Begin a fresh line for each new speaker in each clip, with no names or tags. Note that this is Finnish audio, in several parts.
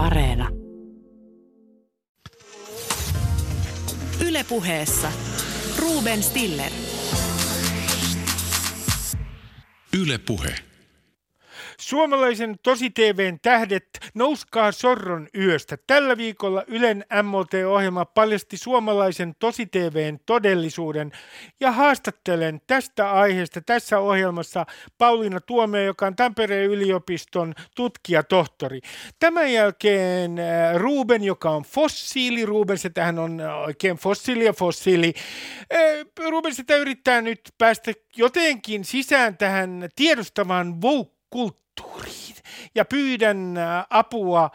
Areena. Ylepuheessa Ruben Stiller.
Ylepuhe.
Suomalaisen tosi-TVn tähdet nouskaa sorron yöstä. Tällä viikolla Ylen MOT-ohjelma paljasti suomalaisen tosi-TVn todellisuuden ja haastattelen tästä aiheesta tässä ohjelmassa Pauliina Tuomio, joka on Tampereen yliopiston tutkijatohtori. Tämän jälkeen äh, Ruben, joka on fossiili. Ruben, se tähän on oikein fossiili ja fossiili. Äh, Ruben sitä yrittää nyt päästä jotenkin sisään tähän tiedostamaan woke kulttuuriin. Ja pyydän apua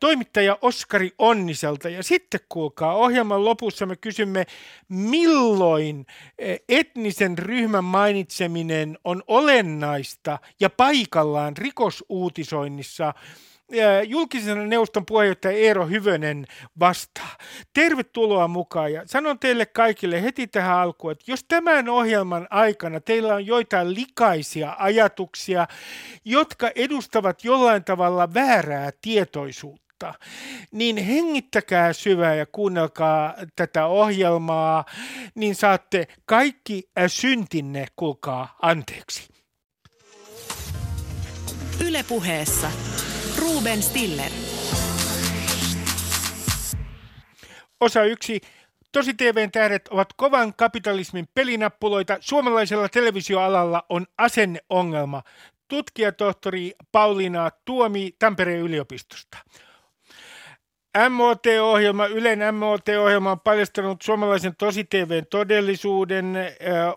toimittaja Oskari Onniselta. Ja sitten kuulkaa, ohjelman lopussa me kysymme, milloin etnisen ryhmän mainitseminen on olennaista ja paikallaan rikosuutisoinnissa – julkisen neuvoston puheenjohtaja Eero Hyvönen vastaa. Tervetuloa mukaan ja sanon teille kaikille heti tähän alkuun, että jos tämän ohjelman aikana teillä on joitain likaisia ajatuksia, jotka edustavat jollain tavalla väärää tietoisuutta, niin hengittäkää syvää ja kuunnelkaa tätä ohjelmaa, niin saatte kaikki syntinne, kuulkaa, anteeksi.
Ylepuheessa Ruben Stiller.
Osa yksi. Tosi TVn tähdet ovat kovan kapitalismin pelinappuloita. Suomalaisella televisioalalla on asenneongelma. Tutkijatohtori Pauliina Tuomi Tampereen yliopistosta. MOT-ohjelma, Ylen MOT-ohjelma on paljastanut suomalaisen tosi-TVn todellisuuden.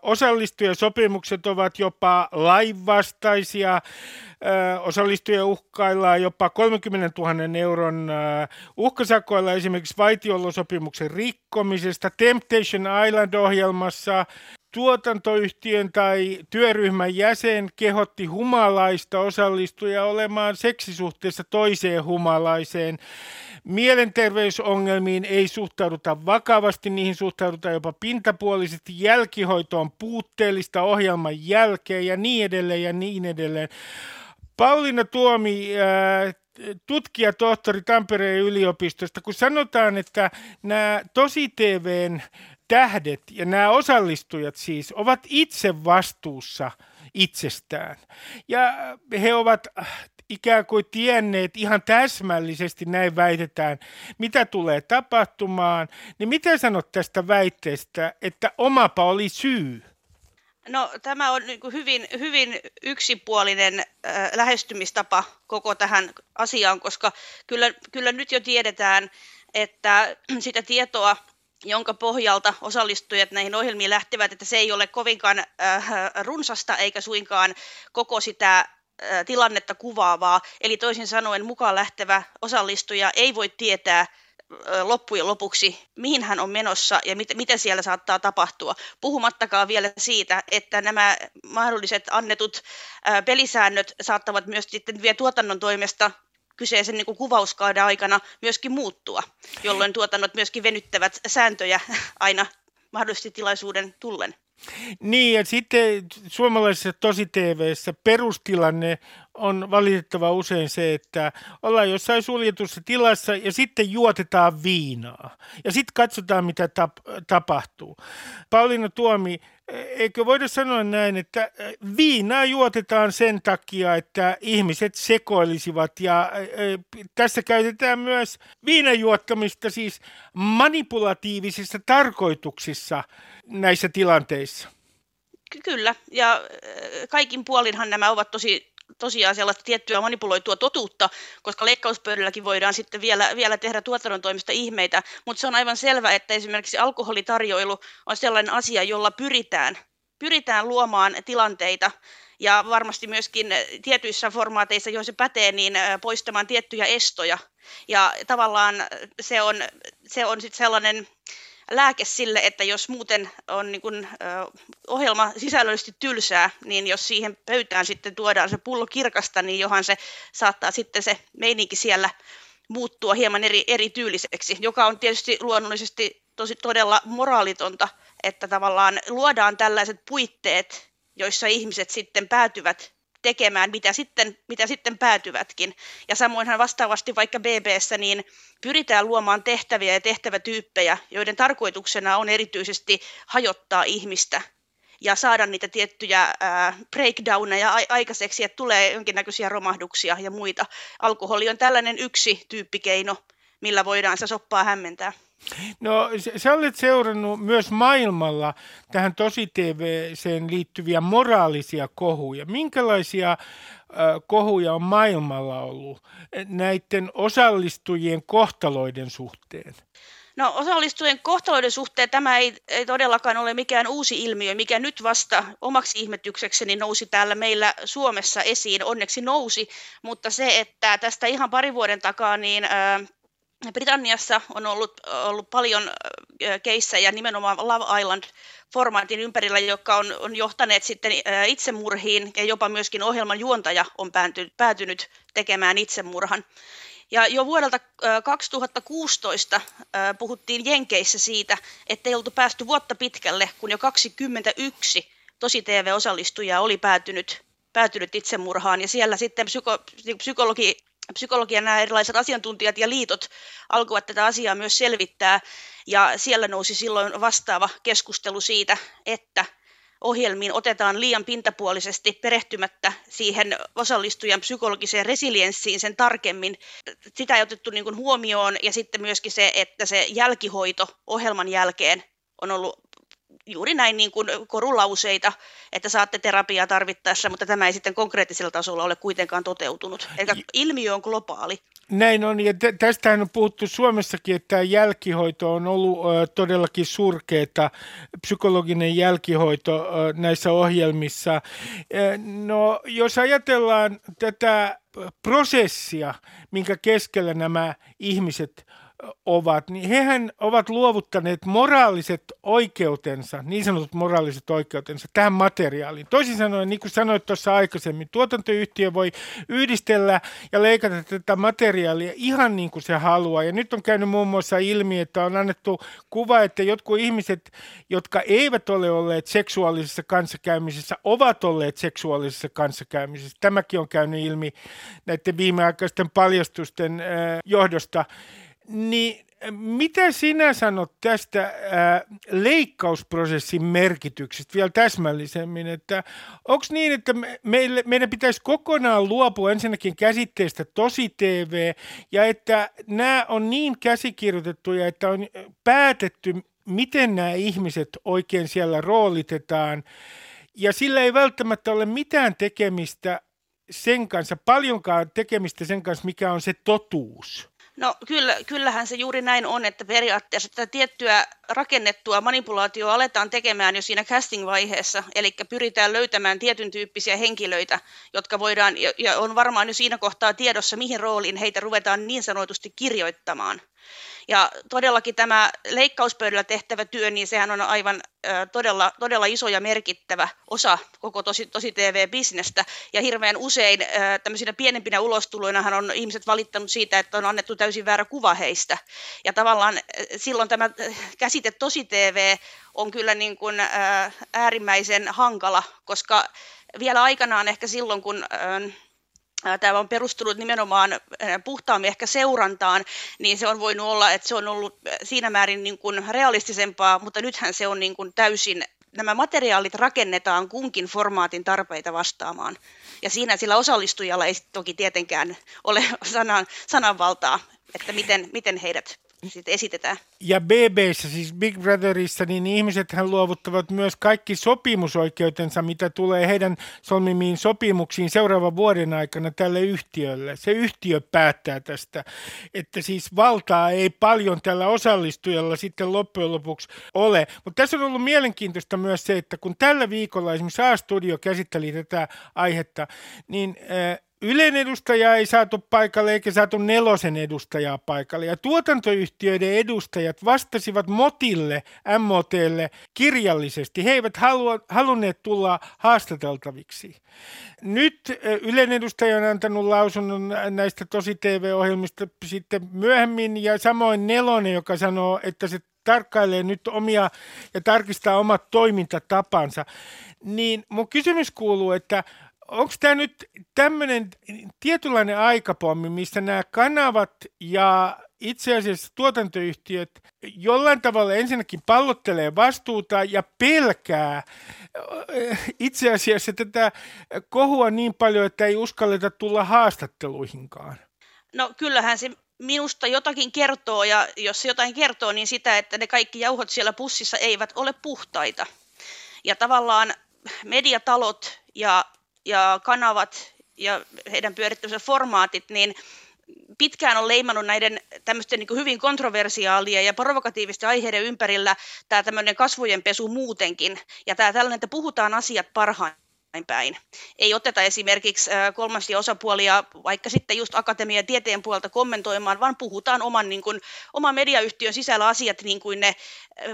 Osallistujasopimukset ovat jopa lainvastaisia. Osallistujia uhkaillaan jopa 30 000 euron uhkasakoilla esimerkiksi vaitiolosopimuksen rikkomisesta. Temptation Island-ohjelmassa tuotantoyhtiön tai työryhmän jäsen kehotti humalaista osallistujaa olemaan seksisuhteessa toiseen humalaiseen. Mielenterveysongelmiin ei suhtauduta vakavasti, niihin suhtaudutaan jopa pintapuolisesti, jälkihoito on puutteellista ohjelman jälkeen ja niin edelleen ja niin edelleen. Pauliina Tuomi, äh, tutkija tohtori Tampereen yliopistosta, kun sanotaan, että nämä tosi TVn tähdet ja nämä osallistujat siis ovat itse vastuussa itsestään. Ja he ovat ikään kuin tienneet ihan täsmällisesti, näin väitetään, mitä tulee tapahtumaan, niin mitä sanot tästä väitteestä, että omapa oli syy?
No tämä on niin hyvin, hyvin yksipuolinen äh, lähestymistapa koko tähän asiaan, koska kyllä, kyllä nyt jo tiedetään, että sitä tietoa, jonka pohjalta osallistujat näihin ohjelmiin lähtevät, että se ei ole kovinkaan äh, runsasta eikä suinkaan koko sitä tilannetta kuvaavaa. Eli toisin sanoen mukaan lähtevä osallistuja ei voi tietää loppujen lopuksi, mihin hän on menossa ja mit, mitä siellä saattaa tapahtua. Puhumattakaan vielä siitä, että nämä mahdolliset annetut pelisäännöt saattavat myös sitten vielä tuotannon toimesta kyseisen niin kuin kuvauskauden aikana myöskin muuttua, jolloin tuotannot myöskin venyttävät sääntöjä aina mahdollisesti tilaisuuden tullen.
Niin, ja sitten suomalaisessa tosi-TVssä perustilanne on valitettava usein se, että ollaan jossain suljetussa tilassa ja sitten juotetaan viinaa. Ja sitten katsotaan, mitä tap- tapahtuu. Pauliina Tuomi, eikö voida sanoa näin, että viinaa juotetaan sen takia, että ihmiset sekoilisivat ja tässä käytetään myös viinajuottamista siis manipulatiivisissa tarkoituksissa näissä tilanteissa.
Kyllä, ja kaikin puolinhan nämä ovat tosi tosiaan sellaista tiettyä manipuloitua totuutta, koska leikkauspöydälläkin voidaan sitten vielä, vielä tehdä tuotannon toimista ihmeitä, mutta se on aivan selvä, että esimerkiksi alkoholitarjoilu on sellainen asia, jolla pyritään, pyritään luomaan tilanteita, ja varmasti myöskin tietyissä formaateissa, joissa se pätee, niin poistamaan tiettyjä estoja. Ja tavallaan se on, se on sitten sellainen lääke sille, että jos muuten on niin kuin, ohjelma sisällöllisesti tylsää, niin jos siihen pöytään sitten tuodaan se pullo kirkasta, niin johan se saattaa sitten se meininki siellä muuttua hieman eri, erityyliseksi, joka on tietysti luonnollisesti tosi todella moraalitonta, että tavallaan luodaan tällaiset puitteet, joissa ihmiset sitten päätyvät tekemään, mitä sitten, mitä sitten päätyvätkin. Ja samoinhan vastaavasti vaikka BBssä niin pyritään luomaan tehtäviä ja tehtävätyyppejä, joiden tarkoituksena on erityisesti hajottaa ihmistä ja saada niitä tiettyjä breakdowneja aikaiseksi, että tulee jonkinnäköisiä romahduksia ja muita. Alkoholi on tällainen yksi tyyppikeino, millä voidaan se soppaa hämmentää.
No sä olet seurannut myös maailmalla tähän tosi liittyviä moraalisia kohuja. Minkälaisia kohuja on maailmalla ollut näiden osallistujien kohtaloiden suhteen?
No osallistujien kohtaloiden suhteen tämä ei, ei todellakaan ole mikään uusi ilmiö, mikä nyt vasta omaksi ihmetyksekseni nousi täällä meillä Suomessa esiin. Onneksi nousi, mutta se, että tästä ihan pari vuoden takaa niin äh, Britanniassa on ollut, ollut paljon keissejä nimenomaan Love Island-formaatin ympärillä, jotka on, on johtaneet sitten itsemurhiin ja jopa myöskin ohjelman juontaja on päätynyt, päätynyt tekemään itsemurhan. Ja jo vuodelta 2016 puhuttiin Jenkeissä siitä, että ei oltu päästy vuotta pitkälle, kun jo 21 tosi TV-osallistujaa oli päätynyt, päätynyt itsemurhaan. Ja siellä sitten psyko, psykologi psykologian nämä erilaiset asiantuntijat ja liitot alkoivat tätä asiaa myös selvittää, ja siellä nousi silloin vastaava keskustelu siitä, että ohjelmiin otetaan liian pintapuolisesti perehtymättä siihen osallistujan psykologiseen resilienssiin sen tarkemmin. Sitä ei otettu niin huomioon ja sitten myöskin se, että se jälkihoito ohjelman jälkeen on ollut juuri näin niin kuin korulauseita, että saatte terapiaa tarvittaessa, mutta tämä ei sitten konkreettisella tasolla ole kuitenkaan toteutunut. Eli ilmiö on globaali.
Näin on, ja tästähän on puhuttu Suomessakin, että tämä jälkihoito on ollut ö, todellakin surkeeta, psykologinen jälkihoito ö, näissä ohjelmissa. No, jos ajatellaan tätä prosessia, minkä keskellä nämä ihmiset ovat, niin hehän ovat luovuttaneet moraaliset oikeutensa, niin sanotut moraaliset oikeutensa tähän materiaaliin. Toisin sanoen, niin kuin sanoit tuossa aikaisemmin, tuotantoyhtiö voi yhdistellä ja leikata tätä materiaalia ihan niin kuin se haluaa. Ja nyt on käynyt muun muassa ilmi, että on annettu kuva, että jotkut ihmiset, jotka eivät ole olleet seksuaalisessa kanssakäymisessä, ovat olleet seksuaalisessa kanssakäymisessä. Tämäkin on käynyt ilmi näiden viimeaikaisten paljastusten johdosta. Niin mitä sinä sanot tästä ää, leikkausprosessin merkityksestä vielä täsmällisemmin, että onko niin, että me, meille, meidän pitäisi kokonaan luopua ensinnäkin käsitteestä tosi TV ja että nämä on niin käsikirjoitettuja, että on päätetty, miten nämä ihmiset oikein siellä roolitetaan ja sillä ei välttämättä ole mitään tekemistä sen kanssa, paljonkaan tekemistä sen kanssa, mikä on se totuus.
No kyllä, kyllähän se juuri näin on, että periaatteessa tätä tiettyä rakennettua manipulaatioa aletaan tekemään jo siinä casting-vaiheessa, eli pyritään löytämään tietyn tyyppisiä henkilöitä, jotka voidaan, ja on varmaan jo siinä kohtaa tiedossa, mihin rooliin heitä ruvetaan niin sanotusti kirjoittamaan. Ja todellakin tämä leikkauspöydällä tehtävä työ, niin sehän on aivan todella, todella iso ja merkittävä osa koko tosi, tosi TV-bisnestä. Ja hirveän usein tämmöisinä pienempinä ulostuloinahan on ihmiset valittanut siitä, että on annettu täysin väärä kuva heistä. Ja tavallaan silloin tämä käsite tosi TV on kyllä niin kuin äärimmäisen hankala, koska vielä aikanaan ehkä silloin, kun tämä on perustunut nimenomaan puhtaammin ehkä seurantaan, niin se on voinut olla, että se on ollut siinä määrin niin kuin realistisempaa, mutta nythän se on niin kuin täysin, nämä materiaalit rakennetaan kunkin formaatin tarpeita vastaamaan. Ja siinä sillä osallistujalla ei toki tietenkään ole sanan, sananvaltaa, että miten, miten heidät sitten esitetään.
Ja BBssä, siis Big Brotherissa, niin ihmiset hän luovuttavat myös kaikki sopimusoikeutensa, mitä tulee heidän solmimiin sopimuksiin seuraavan vuoden aikana tälle yhtiölle. Se yhtiö päättää tästä, että siis valtaa ei paljon tällä osallistujalla sitten loppujen lopuksi ole. Mutta tässä on ollut mielenkiintoista myös se, että kun tällä viikolla esimerkiksi A-studio käsitteli tätä aihetta, niin äh, Ylen edustajaa ei saatu paikalle eikä saatu nelosen edustajaa paikalle. Ja tuotantoyhtiöiden edustajat vastasivat Motille, MOTlle kirjallisesti. He eivät halua, halunneet tulla haastateltaviksi. Nyt Ylen edustaja on antanut lausunnon näistä tosi TV-ohjelmista sitten myöhemmin ja samoin Nelonen, joka sanoo, että se tarkkailee nyt omia ja tarkistaa omat toimintatapansa. Niin mun kysymys kuuluu, että onko tämä nyt tämmöinen tietynlainen aikapommi, missä nämä kanavat ja itse asiassa tuotantoyhtiöt jollain tavalla ensinnäkin pallottelee vastuuta ja pelkää eh, itse asiassa tätä kohua niin paljon, että ei uskalleta tulla haastatteluihinkaan?
No kyllähän se minusta jotakin kertoo, ja jos se jotain kertoo, niin sitä, että ne kaikki jauhot siellä pussissa eivät ole puhtaita. Ja tavallaan mediatalot ja, ja kanavat ja heidän pyörittämänsä formaatit, niin pitkään on leimannut näiden tämmöisten niin hyvin kontroversiaalia ja provokatiivisten aiheiden ympärillä tämä tämmöinen kasvojen pesu muutenkin. Ja tämä tällainen, että puhutaan asiat parhaan päin. Ei oteta esimerkiksi kolmansia osapuolia vaikka sitten just akatemian tieteen puolelta kommentoimaan, vaan puhutaan oman, niin kuin, oman mediayhtiön sisällä asiat niin kuin ne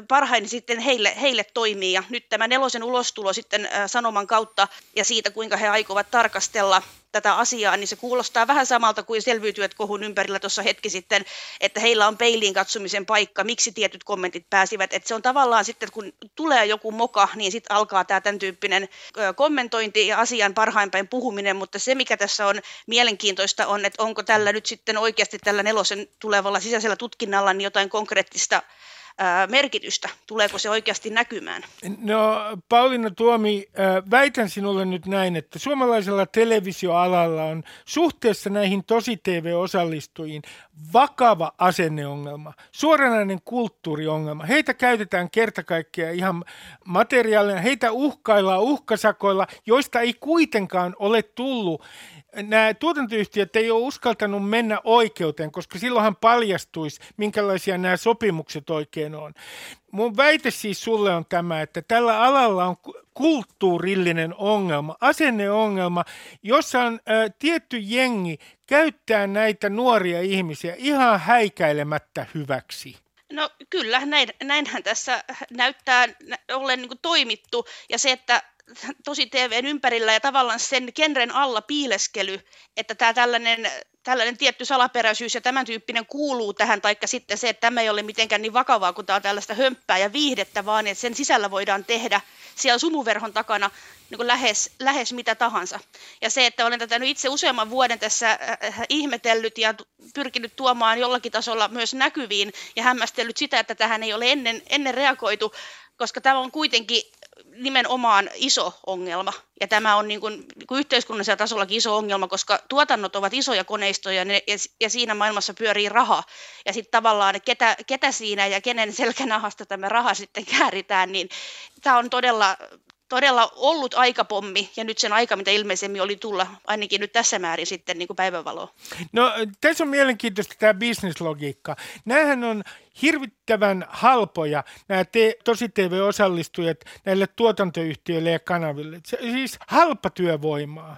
parhain sitten heille, heille toimii. Ja nyt tämä nelosen ulostulo sitten sanoman kautta ja siitä, kuinka he aikovat tarkastella tätä asiaa, niin se kuulostaa vähän samalta kuin selviytyöt kohun ympärillä tuossa hetki sitten, että heillä on peiliin katsomisen paikka, miksi tietyt kommentit pääsivät. Että se on tavallaan sitten, kun tulee joku moka, niin sitten alkaa tämä tämän tyyppinen kommentointi ja asian parhaimpäin puhuminen, mutta se mikä tässä on mielenkiintoista on, että onko tällä nyt sitten oikeasti tällä nelosen tulevalla sisäisellä tutkinnalla niin jotain konkreettista merkitystä? Tuleeko se oikeasti näkymään?
No Pauliina Tuomi, väitän sinulle nyt näin, että suomalaisella televisioalalla on suhteessa näihin tosi-TV-osallistujiin vakava asenneongelma, suoranainen kulttuuriongelma. Heitä käytetään kertakaikkiaan ihan materiaalina, heitä uhkaillaan uhkasakoilla, joista ei kuitenkaan ole tullut nämä tuotantoyhtiöt ei ole uskaltanut mennä oikeuteen, koska silloinhan paljastuisi, minkälaisia nämä sopimukset oikein on. Mun väite siis sulle on tämä, että tällä alalla on kulttuurillinen ongelma, asenneongelma, jossa on ä, tietty jengi käyttää näitä nuoria ihmisiä ihan häikäilemättä hyväksi.
No kyllä, näin, näinhän tässä näyttää ollen niin toimittu. Ja se, että tosi TVn ympärillä ja tavallaan sen genren alla piileskely, että tämä tällainen, tällainen tietty salaperäisyys ja tämän tyyppinen kuuluu tähän, taikka sitten se, että tämä ei ole mitenkään niin vakavaa, kun tämä on tällaista hömppää ja viihdettä, vaan että sen sisällä voidaan tehdä siellä sumuverhon takana niin kuin lähes, lähes mitä tahansa. Ja se, että olen tätä nyt itse useamman vuoden tässä äh, ihmetellyt ja pyrkinyt tuomaan jollakin tasolla myös näkyviin ja hämmästellyt sitä, että tähän ei ole ennen, ennen reagoitu, koska tämä on kuitenkin nimenomaan iso ongelma. Ja tämä on niin kuin, niin kuin yhteiskunnallisella tasollakin iso ongelma, koska tuotannot ovat isoja koneistoja ne, ja, ja siinä maailmassa pyörii raha. Ja sitten tavallaan, ketä, ketä siinä ja kenen selkänahasta tämä raha sitten kääritään, niin tämä on todella todella ollut aikapommi ja nyt sen aika, mitä ilmeisemmin oli tulla, ainakin nyt tässä määrin sitten niin kuin.
No tässä on mielenkiintoista tämä bisneslogiikka. Nämähän on hirvittävän halpoja, nämä te, tosi TV-osallistujat näille tuotantoyhtiöille ja kanaville. Se, siis halpa työvoimaa.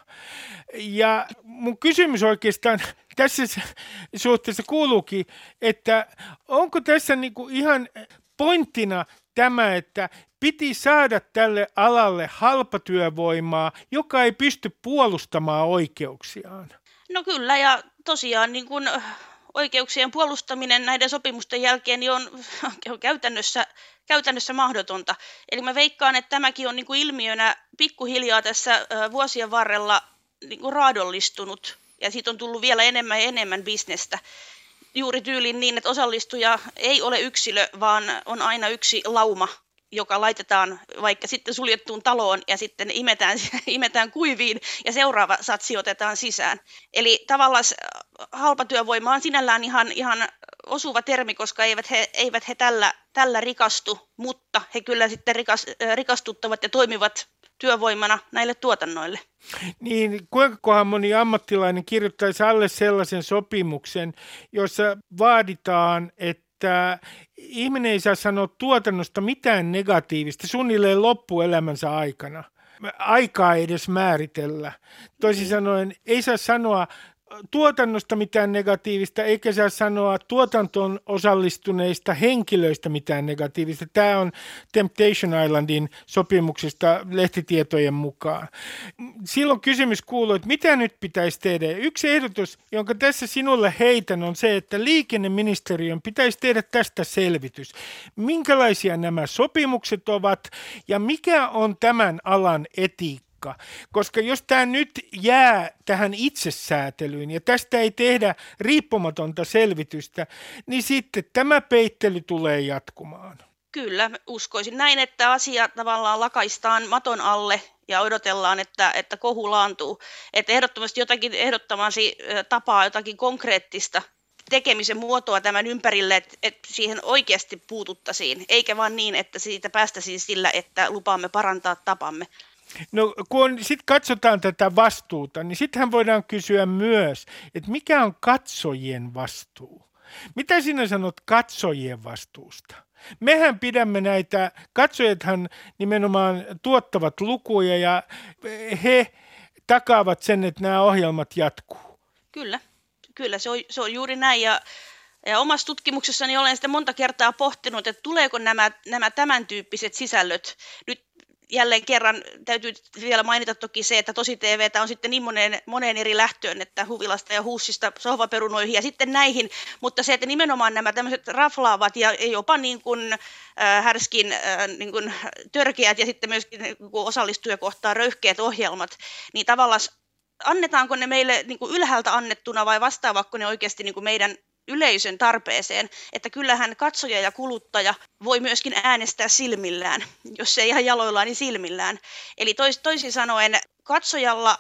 Ja mun kysymys oikeastaan tässä suhteessa kuuluukin, että onko tässä niinku ihan pointtina tämä, että piti saada tälle alalle halpatyövoimaa, joka ei pysty puolustamaan oikeuksiaan.
No kyllä, ja tosiaan niin kun oikeuksien puolustaminen näiden sopimusten jälkeen niin on, on käytännössä, käytännössä mahdotonta. Eli mä veikkaan, että tämäkin on niin kuin ilmiönä pikkuhiljaa tässä vuosien varrella niin kuin raadollistunut, ja siitä on tullut vielä enemmän ja enemmän bisnestä juuri tyyliin niin, että osallistuja ei ole yksilö, vaan on aina yksi lauma, joka laitetaan vaikka sitten suljettuun taloon ja sitten imetään, imetään kuiviin ja seuraava satsi otetaan sisään. Eli tavallaan halpatyövoima on sinällään ihan, ihan osuva termi, koska eivät he, eivät he tällä, tällä rikastu, mutta he kyllä sitten rikas, rikastuttavat ja toimivat työvoimana näille tuotannoille.
Niin, kuinka moni ammattilainen kirjoittaisi alle sellaisen sopimuksen, jossa vaaditaan, että ihminen ei saa sanoa tuotannosta mitään negatiivista suunnilleen loppuelämänsä aikana. Aikaa ei edes määritellä. Toisin niin. sanoen, ei saa sanoa tuotannosta mitään negatiivista, eikä saa sanoa tuotantoon osallistuneista henkilöistä mitään negatiivista. Tämä on Temptation Islandin sopimuksesta lehtitietojen mukaan. Silloin kysymys kuuluu, että mitä nyt pitäisi tehdä? Yksi ehdotus, jonka tässä sinulle heitän, on se, että liikenneministeriön pitäisi tehdä tästä selvitys. Minkälaisia nämä sopimukset ovat ja mikä on tämän alan etiikka? Paikka, koska jos tämä nyt jää tähän itsesäätelyyn ja tästä ei tehdä riippumatonta selvitystä, niin sitten tämä peittely tulee jatkumaan.
Kyllä, uskoisin näin, että asia tavallaan lakaistaan maton alle ja odotellaan, että, että kohu laantuu. Että ehdottomasti jotakin ehdottomasti tapaa, jotakin konkreettista tekemisen muotoa tämän ympärille, että, että siihen oikeasti puututtaisiin, eikä vaan niin, että siitä päästäisiin sillä, että lupaamme parantaa tapamme.
No kun sitten katsotaan tätä vastuuta, niin sittenhän voidaan kysyä myös, että mikä on katsojien vastuu? Mitä sinä sanot katsojien vastuusta? Mehän pidämme näitä, katsojathan nimenomaan tuottavat lukuja ja he takaavat sen, että nämä ohjelmat jatkuu.
Kyllä, kyllä se on, se on juuri näin ja ja omassa tutkimuksessani olen sitä monta kertaa pohtinut, että tuleeko nämä, nämä tämän tyyppiset sisällöt nyt jälleen kerran täytyy vielä mainita toki se, että tosi TV on sitten niin moneen, moneen eri lähtöön, että huvilasta ja huussista sohvaperunoihin ja sitten näihin, mutta se, että nimenomaan nämä tämmöiset raflaavat ja jopa niin kuin, äh, härskin äh, niin kuin törkeät ja sitten myöskin niin osallistuja kohtaa röyhkeät ohjelmat, niin tavallaan annetaanko ne meille niin kuin ylhäältä annettuna vai vastaavatko ne oikeasti niin kuin meidän yleisön tarpeeseen, että kyllähän katsoja ja kuluttaja voi myöskin äänestää silmillään, jos ei ihan jaloillaan, niin silmillään. Eli tois, toisin sanoen katsojalla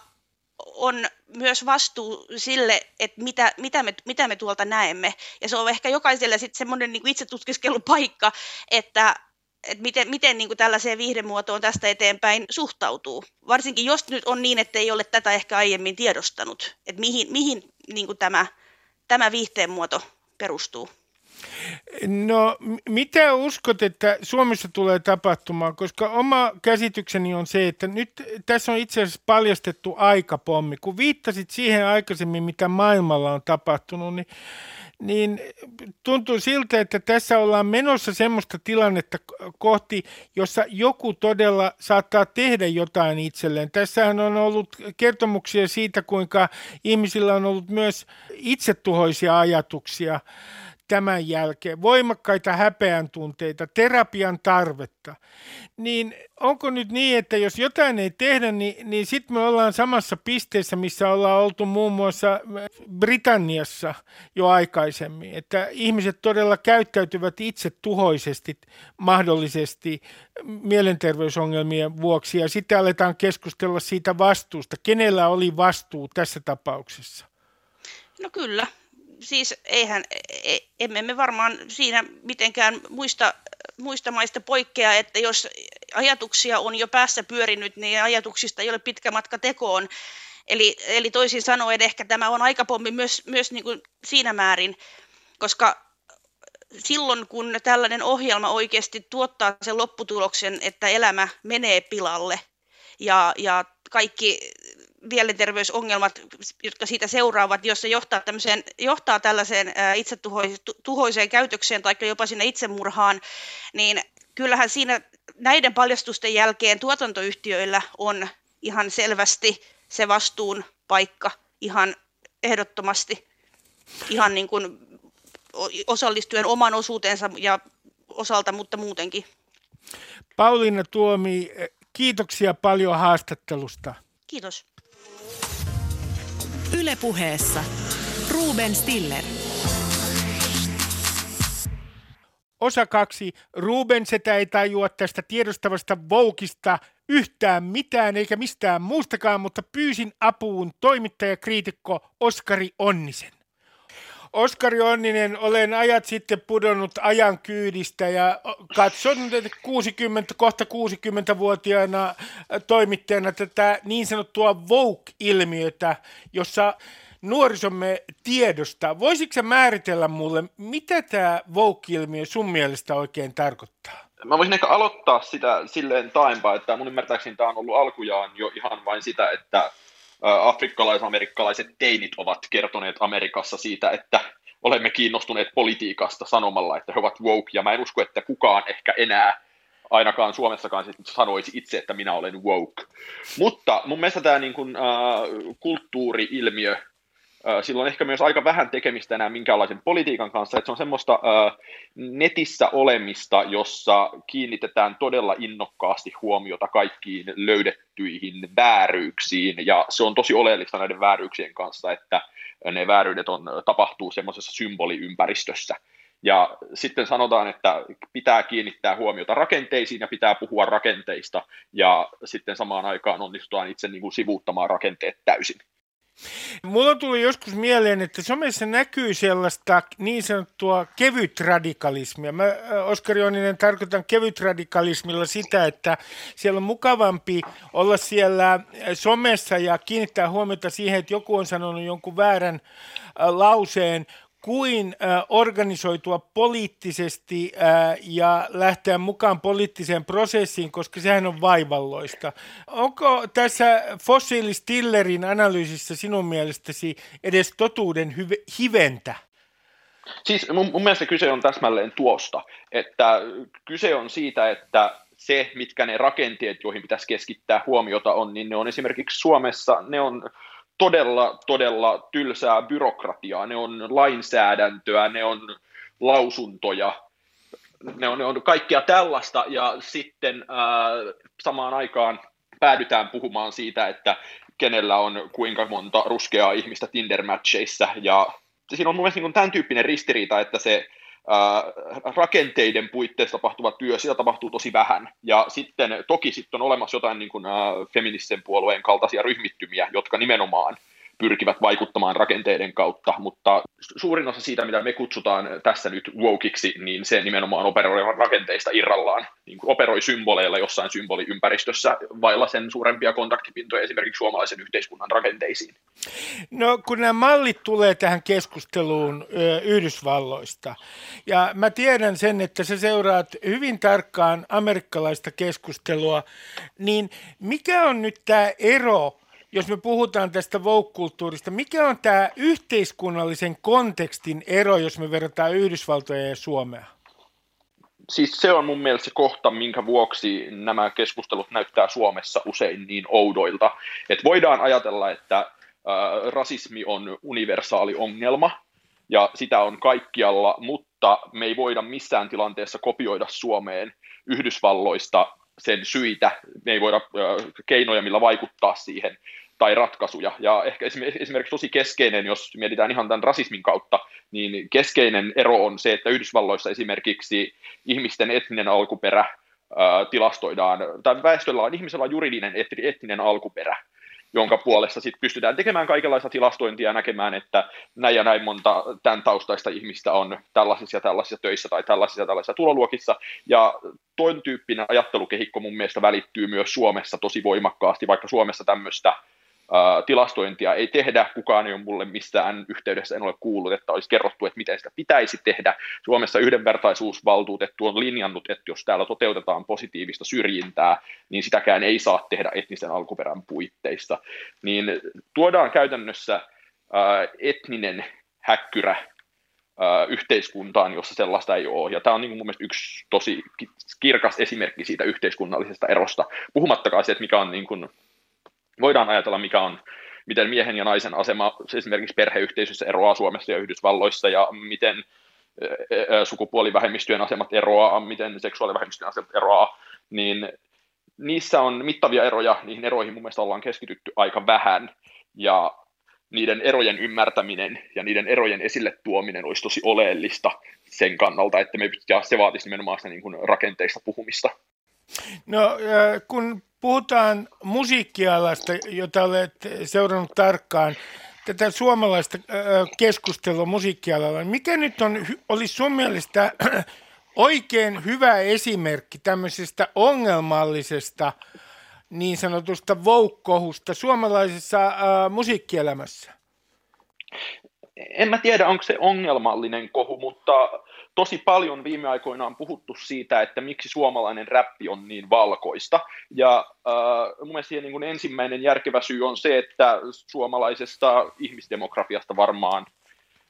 on myös vastuu sille, että mitä, mitä, me, mitä me tuolta näemme. Ja se on ehkä jokaiselle sitten semmoinen niin itsetutkiskelun paikka, että, että miten, miten niin kuin tällaiseen viihdemuotoon tästä eteenpäin suhtautuu. Varsinkin jos nyt on niin, että ei ole tätä ehkä aiemmin tiedostanut, että mihin, mihin niin kuin tämä tämä viihteen muoto perustuu?
No mitä uskot, että Suomessa tulee tapahtumaan, koska oma käsitykseni on se, että nyt tässä on itse asiassa paljastettu aikapommi. Kun viittasit siihen aikaisemmin, mitä maailmalla on tapahtunut, niin niin tuntuu siltä, että tässä ollaan menossa semmoista tilannetta kohti, jossa joku todella saattaa tehdä jotain itselleen. Tässähän on ollut kertomuksia siitä, kuinka ihmisillä on ollut myös itsetuhoisia ajatuksia tämän jälkeen, voimakkaita häpeän tunteita, terapian tarvetta, niin onko nyt niin, että jos jotain ei tehdä, niin, niin sitten me ollaan samassa pisteessä, missä ollaan oltu muun muassa Britanniassa jo aikaisemmin, että ihmiset todella käyttäytyvät itse tuhoisesti mahdollisesti mielenterveysongelmien vuoksi ja sitten aletaan keskustella siitä vastuusta. Kenellä oli vastuu tässä tapauksessa?
No kyllä, siis eihän, e, emme me varmaan siinä mitenkään muista, muista maista poikkea, että jos ajatuksia on jo päässä pyörinyt, niin ajatuksista ei ole pitkä matka tekoon. Eli, eli toisin sanoen ehkä tämä on aikapommi myös, myös niin kuin siinä määrin, koska silloin kun tällainen ohjelma oikeasti tuottaa sen lopputuloksen, että elämä menee pilalle ja, ja kaikki mielenterveysongelmat, jotka siitä seuraavat, jos se johtaa, tämmöiseen, johtaa tällaiseen itsetuhoiseen käytökseen tai jopa sinne itsemurhaan, niin kyllähän siinä näiden paljastusten jälkeen tuotantoyhtiöillä on ihan selvästi se vastuun paikka ihan ehdottomasti ihan niin kuin osallistuen oman osuutensa ja osalta, mutta muutenkin.
Pauliina Tuomi, kiitoksia paljon haastattelusta.
Kiitos.
Ylepuheessa Ruben Stiller.
Osa kaksi. Ruben setä ei tajua tästä tiedostavasta Voukista yhtään mitään eikä mistään muustakaan, mutta pyysin apuun toimittajakriitikko Oskari Onnisen. Oskari Onninen, olen ajat sitten pudonnut ajan kyydistä ja katson 60, kohta 60-vuotiaana toimittajana tätä niin sanottua Vogue-ilmiötä, jossa nuorisomme tiedostaa. Voisitko määritellä mulle, mitä tämä Vogue-ilmiö sun mielestä oikein tarkoittaa?
Mä voisin ehkä aloittaa sitä silleen taempaa, että mun ymmärtääkseni tämä on ollut alkujaan jo ihan vain sitä, että afrikkalais-amerikkalaiset teinit ovat kertoneet Amerikassa siitä, että olemme kiinnostuneet politiikasta sanomalla, että he ovat woke, ja mä en usko, että kukaan ehkä enää ainakaan Suomessakaan sanoisi itse, että minä olen woke. Mutta mun mielestä tämä niin kuin, äh, kulttuuri-ilmiö sillä on ehkä myös aika vähän tekemistä enää minkäänlaisen politiikan kanssa, että se on semmoista netissä olemista, jossa kiinnitetään todella innokkaasti huomiota kaikkiin löydettyihin vääryyksiin, ja se on tosi oleellista näiden vääryyksien kanssa, että ne vääryydet on, tapahtuu semmoisessa symboliympäristössä. Ja sitten sanotaan, että pitää kiinnittää huomiota rakenteisiin ja pitää puhua rakenteista, ja sitten samaan aikaan onnistutaan itse niin kuin sivuuttamaan rakenteet täysin.
Mulla tuli joskus mieleen, että somessa näkyy sellaista niin sanottua kevytradikalismia. Mä, Oskari Oninen, tarkoitan kevytradikalismilla sitä, että siellä on mukavampi olla siellä somessa ja kiinnittää huomiota siihen, että joku on sanonut jonkun väärän lauseen, kuin äh, organisoitua poliittisesti äh, ja lähteä mukaan poliittiseen prosessiin, koska sehän on vaivalloista. Onko tässä fossiilistillerin analyysissä sinun mielestäsi edes totuuden hiventä?
Siis mun, mun mielestä kyse on täsmälleen tuosta, että kyse on siitä, että se, mitkä ne rakenteet, joihin pitäisi keskittää huomiota on, niin ne on esimerkiksi Suomessa, ne on todella, todella tylsää byrokratiaa. Ne on lainsäädäntöä, ne on lausuntoja, ne on, ne on kaikkea tällaista, ja sitten ää, samaan aikaan päädytään puhumaan siitä, että kenellä on kuinka monta ruskeaa ihmistä Tinder-matcheissa, ja siinä on mun mielestä niin tämän tyyppinen ristiriita, että se rakenteiden puitteissa tapahtuva työ, sitä tapahtuu tosi vähän. Ja sitten toki sitten on olemassa jotain niin kuin, feministisen puolueen kaltaisia ryhmittymiä, jotka nimenomaan pyrkivät vaikuttamaan rakenteiden kautta, mutta suurin osa siitä, mitä me kutsutaan tässä nyt wokeiksi, niin se nimenomaan operoi rakenteista irrallaan, niin kuin operoi symboleilla jossain symboliympäristössä vailla sen suurempia kontaktipintoja esimerkiksi suomalaisen yhteiskunnan rakenteisiin.
No kun nämä mallit tulee tähän keskusteluun Yhdysvalloista, ja mä tiedän sen, että sä seuraat hyvin tarkkaan amerikkalaista keskustelua, niin mikä on nyt tämä ero jos me puhutaan tästä woke-kulttuurista, mikä on tämä yhteiskunnallisen kontekstin ero, jos me verrataan Yhdysvaltoja ja Suomea?
Siis se on mun mielestä se kohta, minkä vuoksi nämä keskustelut näyttää Suomessa usein niin oudoilta. Että voidaan ajatella, että rasismi on universaali ongelma, ja sitä on kaikkialla, mutta me ei voida missään tilanteessa kopioida Suomeen Yhdysvalloista sen syitä, me ei voida keinoja, millä vaikuttaa siihen tai ratkaisuja. Ja ehkä esimerkiksi tosi keskeinen, jos mietitään ihan tämän rasismin kautta, niin keskeinen ero on se, että Yhdysvalloissa esimerkiksi ihmisten etninen alkuperä tilastoidaan, tai väestöllä on, ihmisellä on juridinen etninen alkuperä, jonka puolesta sitten pystytään tekemään kaikenlaista tilastointia ja näkemään, että näin ja näin monta tämän taustaista ihmistä on tällaisissa ja tällaisissa töissä tai tällaisissa ja tällaisissa tuloluokissa. Ja toinen tyyppinen ajattelukehikko mun mielestä välittyy myös Suomessa tosi voimakkaasti, vaikka Suomessa tämmöistä tilastointia ei tehdä, kukaan ei ole mulle missään yhteydessä, en ole kuullut, että olisi kerrottu, että miten sitä pitäisi tehdä. Suomessa yhdenvertaisuusvaltuutettu on linjannut, että jos täällä toteutetaan positiivista syrjintää, niin sitäkään ei saa tehdä etnisen alkuperän puitteissa. Niin tuodaan käytännössä etninen häkkyrä yhteiskuntaan, jossa sellaista ei ole. Ja tämä on niin mun mielestä yksi tosi kirkas esimerkki siitä yhteiskunnallisesta erosta, puhumattakaan se, että mikä on niin kuin voidaan ajatella, mikä on, miten miehen ja naisen asema esimerkiksi perheyhteisössä eroaa Suomessa ja Yhdysvalloissa ja miten sukupuolivähemmistöjen asemat eroaa, miten seksuaalivähemmistöjen asemat eroaa, niin niissä on mittavia eroja, niihin eroihin mun mielestä ollaan keskitytty aika vähän, ja niiden erojen ymmärtäminen ja niiden erojen esille tuominen olisi tosi oleellista sen kannalta, että me, ja se vaatisi nimenomaan sitä niin kuin rakenteista puhumista.
No kun puhutaan musiikkialasta, jota olet seurannut tarkkaan, tätä suomalaista keskustelua musiikkialalla, niin mikä nyt on, olisi sun mielestä oikein hyvä esimerkki tämmöisestä ongelmallisesta niin sanotusta voukkohusta suomalaisessa äh, musiikkielämässä?
En mä tiedä, onko se ongelmallinen kohu, mutta tosi paljon viime aikoina on puhuttu siitä, että miksi suomalainen räppi on niin valkoista. Ja äh, mun mielestä niin ensimmäinen järkevä syy on se, että suomalaisesta ihmisdemografiasta varmaan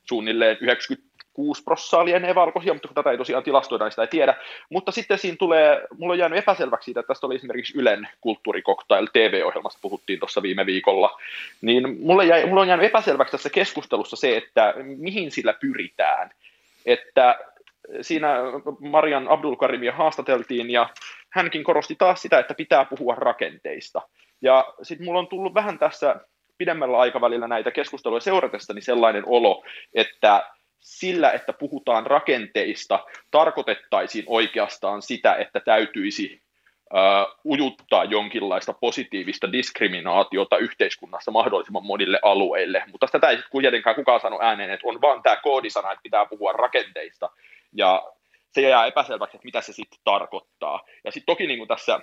suunnilleen 90 6 prossaa lienee valkoisia, mutta kun tätä ei tosiaan tilastoida, niin sitä ei tiedä. Mutta sitten siinä tulee, mulla on jäänyt epäselväksi siitä, että tästä oli esimerkiksi Ylen kulttuurikoktail TV-ohjelmasta puhuttiin tuossa viime viikolla, niin mulle, jäi, mulla on jäänyt epäselväksi tässä keskustelussa se, että mihin sillä pyritään. Että siinä Marian Abdulkarimia haastateltiin ja hänkin korosti taas sitä, että pitää puhua rakenteista. Ja sitten mulla on tullut vähän tässä pidemmällä aikavälillä näitä keskusteluja seuratessani sellainen olo, että sillä, että puhutaan rakenteista, tarkoitettaisiin oikeastaan sitä, että täytyisi uh, ujuttaa jonkinlaista positiivista diskriminaatiota yhteiskunnassa mahdollisimman monille alueille. Mutta tätä ei kuitenkaan kukaan sano ääneen, että on vaan tämä koodisana, että pitää puhua rakenteista. Ja se jää epäselväksi, että mitä se sitten tarkoittaa. Ja sitten toki niin kuin tässä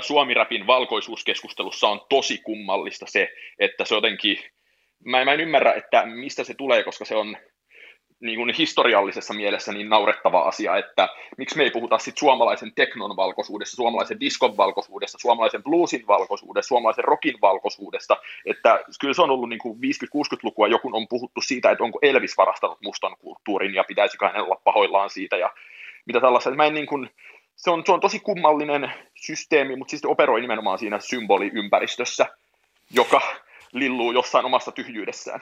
Suomi-räpin valkoisuuskeskustelussa on tosi kummallista se, että se jotenkin, mä mä en ymmärrä, että mistä se tulee, koska se on niin kuin historiallisessa mielessä niin naurettava asia, että miksi me ei puhuta sit suomalaisen teknon valkoisuudesta, suomalaisen diskon valkoisuudesta, suomalaisen bluesin valkoisuudesta, suomalaisen rockin valkoisuudesta, että kyllä se on ollut niin kuin 50-60-lukua, joku on puhuttu siitä, että onko Elvis varastanut mustan kulttuurin ja pitäisikö hänen olla pahoillaan siitä ja mitä tällaista. Mä en niin kuin, se, on, se on tosi kummallinen systeemi, mutta siis operoi nimenomaan siinä symboliympäristössä, joka lilluu jossain omassa tyhjyydessään.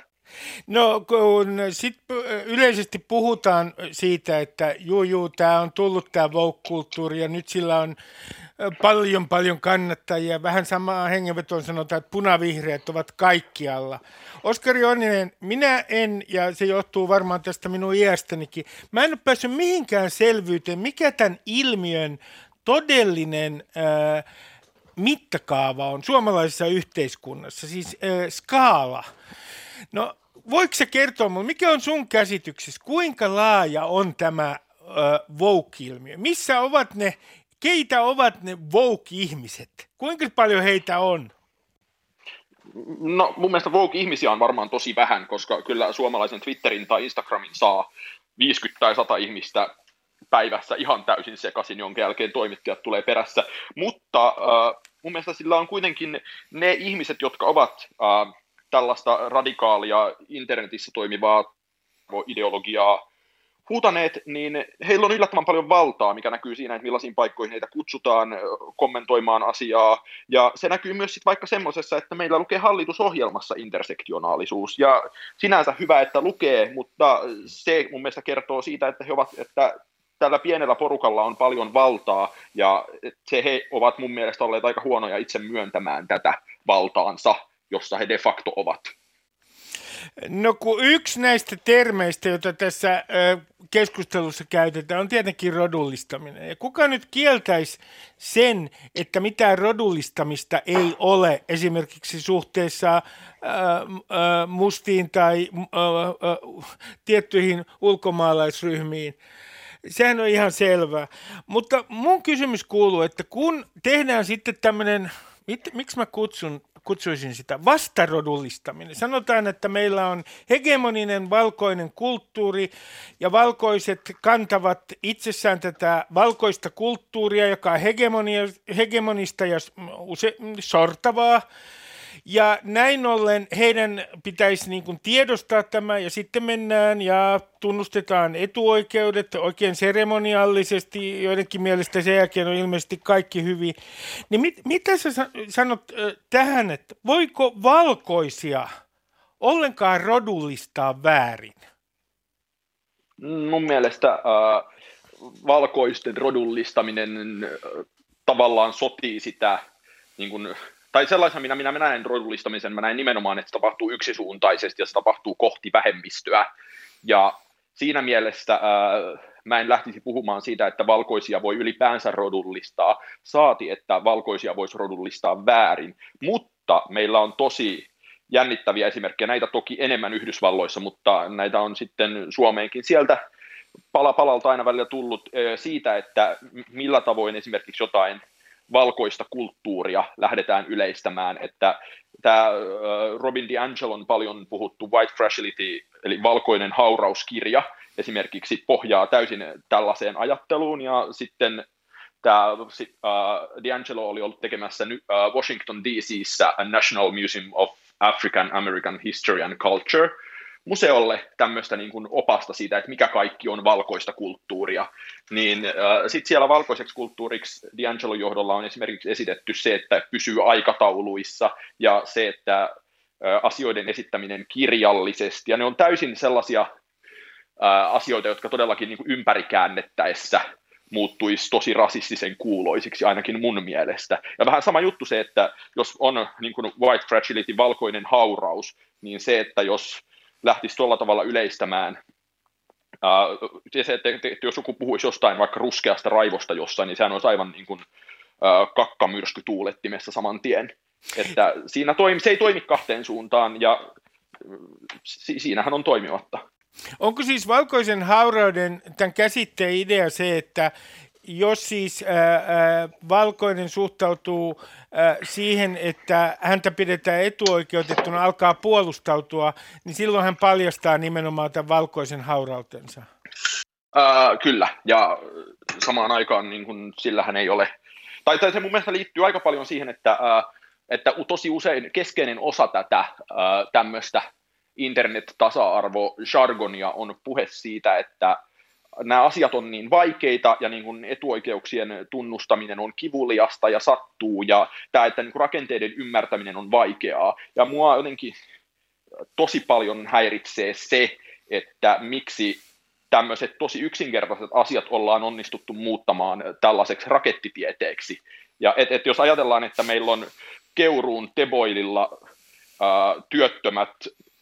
No kun sit yleisesti puhutaan siitä, että juu juu, tämä on tullut tämä woke-kulttuuri ja nyt sillä on paljon paljon kannattajia. Vähän samaa hengenvetoon sanotaan, että punavihreät ovat kaikkialla. Oskari Onninen, minä en, ja se johtuu varmaan tästä minun iästänikin, mä en ole päässyt mihinkään selvyyteen, mikä tämän ilmiön todellinen... Ää, mittakaava on suomalaisessa yhteiskunnassa, siis äh, skaala. No, voiko se kertoa minulle, mikä on sun käsityksessä, kuinka laaja on tämä äh, woke-ilmiö? Missä ovat ne, keitä ovat ne woke-ihmiset? Kuinka paljon heitä on?
No mun mielestä woke-ihmisiä on varmaan tosi vähän, koska kyllä suomalaisen Twitterin tai Instagramin saa 50 tai 100 ihmistä päivässä ihan täysin sekaisin, jonka jälkeen toimittajat tulee perässä. Mutta äh, mun mielestä sillä on kuitenkin ne ihmiset, jotka ovat äh, tällaista radikaalia internetissä toimivaa ideologiaa huutaneet, niin heillä on yllättävän paljon valtaa, mikä näkyy siinä, että millaisiin paikkoihin heitä kutsutaan kommentoimaan asiaa. Ja se näkyy myös sit vaikka semmoisessa, että meillä lukee hallitusohjelmassa intersektionaalisuus. Ja sinänsä hyvä, että lukee, mutta se mun mielestä kertoo siitä, että he ovat, että tällä pienellä porukalla on paljon valtaa, ja se he ovat mun mielestä olleet aika huonoja itse myöntämään tätä valtaansa, jossa he de facto ovat.
No kun yksi näistä termeistä, joita tässä keskustelussa käytetään, on tietenkin rodullistaminen. Ja kuka nyt kieltäisi sen, että mitään rodullistamista ei ole esimerkiksi suhteessa mustiin tai tiettyihin ulkomaalaisryhmiin? Sehän on ihan selvää. Mutta mun kysymys kuuluu, että kun tehdään sitten tämmöinen, miksi mä kutsun, kutsuisin sitä vastarodullistaminen. Sanotaan, että meillä on hegemoninen valkoinen kulttuuri ja valkoiset kantavat itsessään tätä valkoista kulttuuria, joka on hegemonista ja use, sortavaa. Ja näin ollen heidän pitäisi niin kuin tiedostaa tämä ja sitten mennään ja tunnustetaan etuoikeudet oikein seremoniallisesti, joidenkin mielestä sen jälkeen on ilmeisesti kaikki hyvin. Niin mit, mitä sä sanot äh, tähän, että voiko valkoisia ollenkaan rodullistaa väärin?
Mun mielestä äh, valkoisten rodullistaminen äh, tavallaan sotii sitä niin kuin tai sellaisen minä, minä näen rodullistamisen, mä näen nimenomaan, että se tapahtuu yksisuuntaisesti ja se tapahtuu kohti vähemmistöä. Ja siinä mielessä ää, mä en lähtisi puhumaan siitä, että valkoisia voi ylipäänsä rodullistaa, saati, että valkoisia voisi rodullistaa väärin, mutta meillä on tosi jännittäviä esimerkkejä, näitä toki enemmän Yhdysvalloissa, mutta näitä on sitten Suomeenkin sieltä pala palalta aina välillä tullut siitä, että millä tavoin esimerkiksi jotain valkoista kulttuuria lähdetään yleistämään, että tämä Robin DiAngelon paljon puhuttu White Fragility, eli valkoinen haurauskirja, esimerkiksi pohjaa täysin tällaiseen ajatteluun, ja sitten tämä uh, oli ollut tekemässä uh, Washington DC:ssä National Museum of African American History and Culture museolle tämmöistä niin kuin opasta siitä, että mikä kaikki on valkoista kulttuuria, niin äh, sitten siellä valkoiseksi kulttuuriksi D'Angelo johdolla on esimerkiksi esitetty se, että pysyy aikatauluissa ja se, että äh, asioiden esittäminen kirjallisesti, ja ne on täysin sellaisia äh, asioita, jotka todellakin niin kuin ympärikäännettäessä muuttuisi tosi rasistisen kuuloisiksi, ainakin mun mielestä. Ja vähän sama juttu se, että jos on niin kuin white fragility, valkoinen hauraus, niin se, että jos lähtisi tuolla tavalla yleistämään, ää, se, että, että jos joku puhuisi jostain vaikka ruskeasta raivosta jossain, niin sehän olisi aivan niin kuin, ää, kakkamyrsky tuulettimessa saman tien. Että siinä toimi, se ei toimi kahteen suuntaan, ja si, siinähän on toimimatta.
Onko siis valkoisen haurauden tämän käsitteen idea se, että jos siis ää, ää, valkoinen suhtautuu ää, siihen, että häntä pidetään etuoikeutettuna, alkaa puolustautua, niin silloin hän paljastaa nimenomaan tämän valkoisen haurautensa.
Ää, kyllä, ja samaan aikaan niin kun, sillähän ei ole, tai, tai se mun mielestä liittyy aika paljon siihen, että, ää, että tosi usein keskeinen osa tätä tämmöistä internet-tasa-arvo-jargonia on puhe siitä, että nämä asiat on niin vaikeita ja niin kuin etuoikeuksien tunnustaminen on kivuliasta ja sattuu ja tämä, että niin kuin rakenteiden ymmärtäminen on vaikeaa. Ja mua jotenkin tosi paljon häiritsee se, että miksi tämmöiset tosi yksinkertaiset asiat ollaan onnistuttu muuttamaan tällaiseksi rakettitieteeksi. Ja et, et jos ajatellaan, että meillä on Keuruun Teboililla ää, työttömät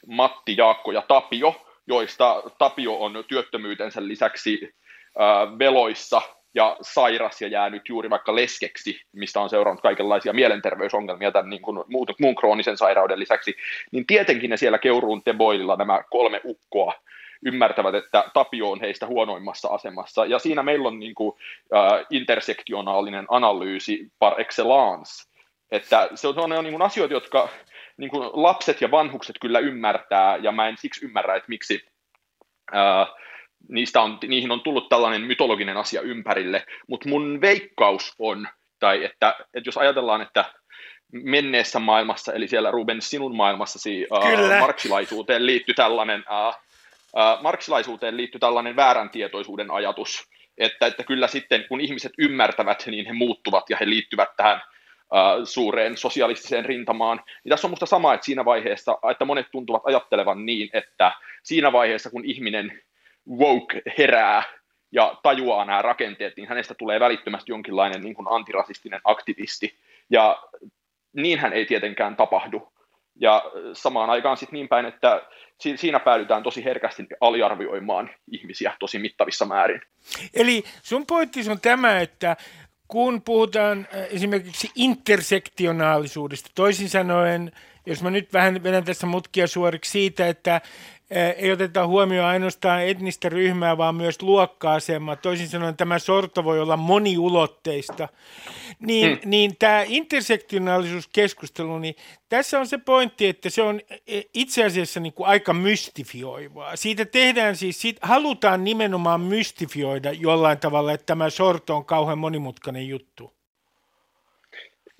Matti, Jaakko ja Tapio, joista Tapio on työttömyytensä lisäksi veloissa ja sairas ja jäänyt juuri vaikka leskeksi, mistä on seurannut kaikenlaisia mielenterveysongelmia tämän niin kuin muun kroonisen sairauden lisäksi, niin tietenkin ne siellä Keuruun Teboililla nämä kolme ukkoa ymmärtävät, että Tapio on heistä huonoimmassa asemassa. Ja siinä meillä on niin kuin, äh, intersektionaalinen analyysi par excellence, että se on, ne on niin kuin asioita, jotka niin kuin lapset ja vanhukset kyllä ymmärtää, ja mä en siksi ymmärrä, että miksi ää, niistä on, niihin on tullut tällainen mytologinen asia ympärille, mutta mun veikkaus on, tai että, että jos ajatellaan, että menneessä maailmassa, eli siellä Ruben sinun maailmassasi ää, marksilaisuuteen liittyy tällainen ää, ää, marksilaisuuteen liittyy tällainen väärän tietoisuuden ajatus, että, että kyllä sitten kun ihmiset ymmärtävät, niin he muuttuvat ja he liittyvät tähän suureen sosialistiseen rintamaan, niin tässä on musta sama, että siinä vaiheessa, että monet tuntuvat ajattelevan niin, että siinä vaiheessa, kun ihminen woke herää ja tajuaa nämä rakenteet, niin hänestä tulee välittömästi jonkinlainen niin kuin antirasistinen aktivisti, ja niinhän ei tietenkään tapahdu. Ja samaan aikaan sitten niin päin, että siinä päädytään tosi herkästi aliarvioimaan ihmisiä tosi mittavissa määrin.
Eli sun pointti on tämä, että kun puhutaan äh, esimerkiksi intersektionaalisuudesta, toisin sanoen, jos mä nyt vähän vedän tässä mutkia suoriksi siitä, että ei oteta huomioon ainoastaan etnistä ryhmää, vaan myös luokka-asemaa. Toisin sanoen tämä sorto voi olla moniulotteista. Niin, mm. niin tämä intersektionaalisuuskeskustelu, niin tässä on se pointti, että se on e, itse asiassa niin kuin aika mystifioivaa. Siitä tehdään siis, siitä halutaan nimenomaan mystifioida jollain tavalla, että tämä sorto on kauhean monimutkainen juttu.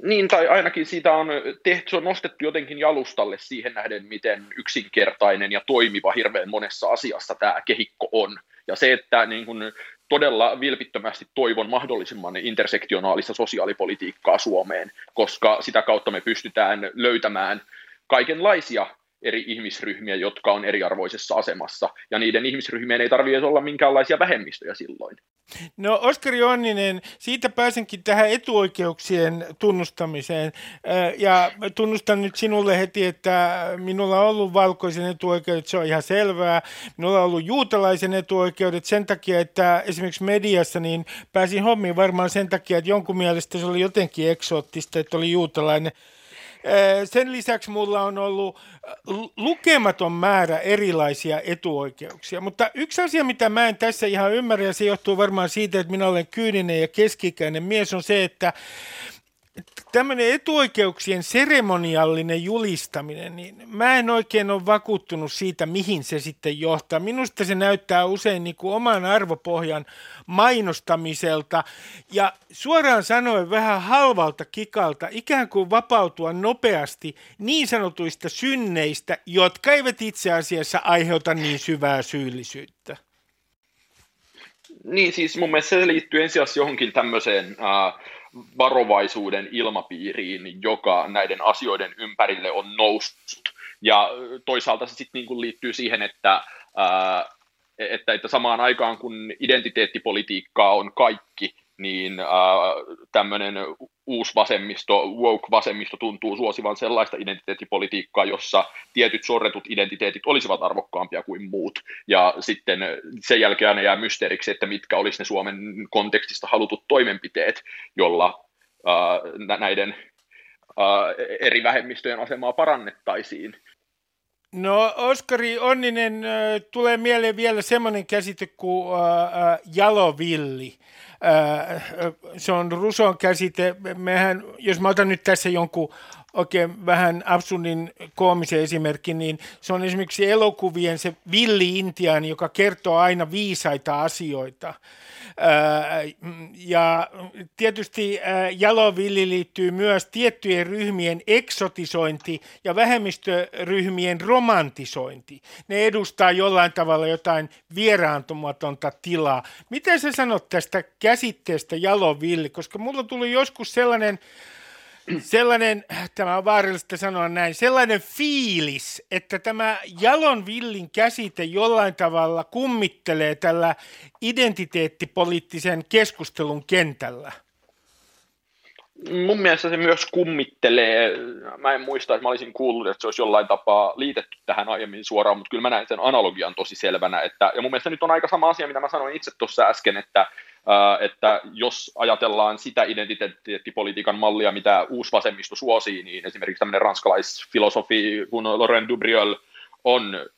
Niin, tai ainakin siitä on tehty, se on nostettu jotenkin jalustalle siihen nähden, miten yksinkertainen ja toimiva hirveän monessa asiassa tämä kehikko on. Ja se, että niin kun todella vilpittömästi toivon mahdollisimman intersektionaalista sosiaalipolitiikkaa Suomeen, koska sitä kautta me pystytään löytämään kaikenlaisia eri ihmisryhmiä, jotka on eriarvoisessa asemassa, ja niiden ihmisryhmien ei tarvitse olla minkäänlaisia vähemmistöjä silloin.
No Oskari Onninen, siitä pääsenkin tähän etuoikeuksien tunnustamiseen, ja tunnustan nyt sinulle heti, että minulla on ollut valkoisen etuoikeudet, se on ihan selvää. Minulla on ollut juutalaisen etuoikeudet sen takia, että esimerkiksi mediassa niin pääsin hommiin varmaan sen takia, että jonkun mielestä se oli jotenkin eksoottista, että oli juutalainen sen lisäksi mulla on ollut lukematon määrä erilaisia etuoikeuksia, mutta yksi asia, mitä mä en tässä ihan ymmärrä, ja se johtuu varmaan siitä, että minä olen kyyninen ja keskikäinen mies, on se, että tämmöinen etuoikeuksien seremoniallinen julistaminen, niin mä en oikein ole vakuuttunut siitä, mihin se sitten johtaa. Minusta se näyttää usein niin kuin oman arvopohjan mainostamiselta ja suoraan sanoen vähän halvalta kikalta, ikään kuin vapautua nopeasti niin sanotuista synneistä, jotka eivät itse asiassa aiheuta niin syvää syyllisyyttä.
Niin, siis mun mielestä se liittyy ensisijaisesti johonkin tämmöiseen äh, varovaisuuden ilmapiiriin, joka näiden asioiden ympärille on noussut. Ja toisaalta se sitten niin liittyy siihen, että, ää, että, että samaan aikaan kun identiteettipolitiikkaa on kaikki, niin äh, tämmöinen uusi vasemmisto, woke-vasemmisto tuntuu suosivan sellaista identiteettipolitiikkaa, jossa tietyt sorretut identiteetit olisivat arvokkaampia kuin muut. Ja sitten sen jälkeen ne jää mysteeriksi, että mitkä olisi ne Suomen kontekstista halutut toimenpiteet, jolla äh, näiden äh, eri vähemmistöjen asemaa parannettaisiin.
No Oskari Onninen, äh, tulee mieleen vielä semmoinen käsite kuin äh, jalovilli. Se on Ruson käsite. Mehän, jos mä otan nyt tässä jonkun oikein vähän absurdin koomisen esimerkki, niin se on esimerkiksi elokuvien se villi intiaani, joka kertoo aina viisaita asioita. Ja tietysti jalovilli liittyy myös tiettyjen ryhmien eksotisointi ja vähemmistöryhmien romantisointi. Ne edustaa jollain tavalla jotain vieraantumatonta tilaa. Miten sä sanot tästä käsitteestä jalovilli? Koska mulla tuli joskus sellainen sellainen, tämä on vaarallista sanoa näin, sellainen fiilis, että tämä jalon villin käsite jollain tavalla kummittelee tällä identiteettipoliittisen keskustelun kentällä.
Mun mielestä se myös kummittelee, mä en muista, että mä olisin kuullut, että se olisi jollain tapaa liitetty tähän aiemmin suoraan, mutta kyllä mä näen sen analogian tosi selvänä, että, ja mun mielestä nyt on aika sama asia, mitä mä sanoin itse tuossa äsken, että että jos ajatellaan sitä identiteettipolitiikan mallia, mitä uusi vasemmisto suosii, niin esimerkiksi tämmöinen ranskalaisfilosofi kuin Laurent Dubriol on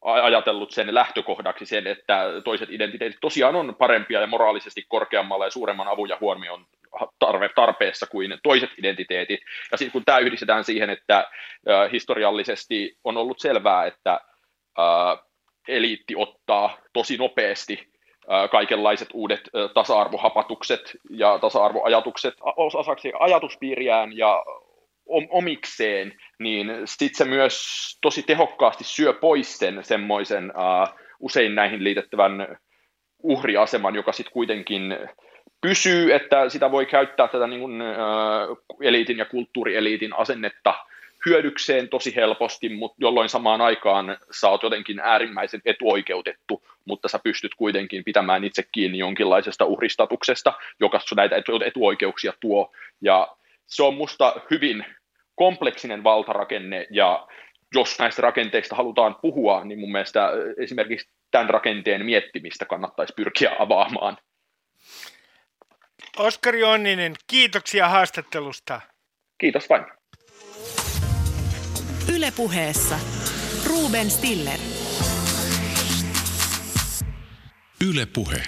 ajatellut sen lähtökohdaksi sen, että toiset identiteetit tosiaan on parempia ja moraalisesti korkeammalla ja suuremman avun ja huomioon tarve, tarpeessa kuin toiset identiteetit. Ja sitten kun tämä yhdistetään siihen, että historiallisesti on ollut selvää, että eliitti ottaa tosi nopeasti kaikenlaiset uudet tasa-arvohapatukset ja tasa-arvoajatukset. Osaksi ajatuspiiriään ja omikseen, niin sitten se myös tosi tehokkaasti syö pois sen semmoisen usein näihin liitettävän uhriaseman, joka sitten kuitenkin pysyy, että sitä voi käyttää tätä niin kuin, eliitin ja kulttuurieliitin asennetta hyödykseen tosi helposti, mutta jolloin samaan aikaan sä oot jotenkin äärimmäisen etuoikeutettu, mutta sä pystyt kuitenkin pitämään itse kiinni jonkinlaisesta uhristatuksesta, joka näitä etuoikeuksia tuo. Ja se on musta hyvin kompleksinen valtarakenne, ja jos näistä rakenteista halutaan puhua, niin mun mielestä esimerkiksi tämän rakenteen miettimistä kannattaisi pyrkiä avaamaan.
Oskari Onninen, kiitoksia haastattelusta.
Kiitos vain.
Ylepuheessa Ruben Stiller.
Ylepuhe.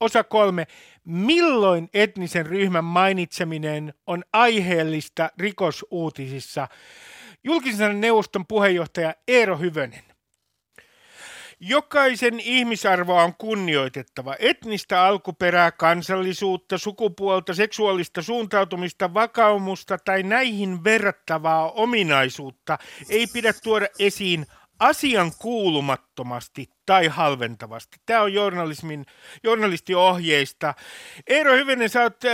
Osa kolme. Milloin etnisen ryhmän mainitseminen on aiheellista rikosuutisissa? Julkisen neuvoston puheenjohtaja Eero Hyvönen. Jokaisen ihmisarvoa on kunnioitettava. Etnistä alkuperää, kansallisuutta, sukupuolta, seksuaalista suuntautumista, vakaumusta tai näihin verrattavaa ominaisuutta ei pidä tuoda esiin asian kuulumattomasti tai halventavasti. Tämä on journalismin, journalistiohjeista. Eero Hyvinen, sä oot äh,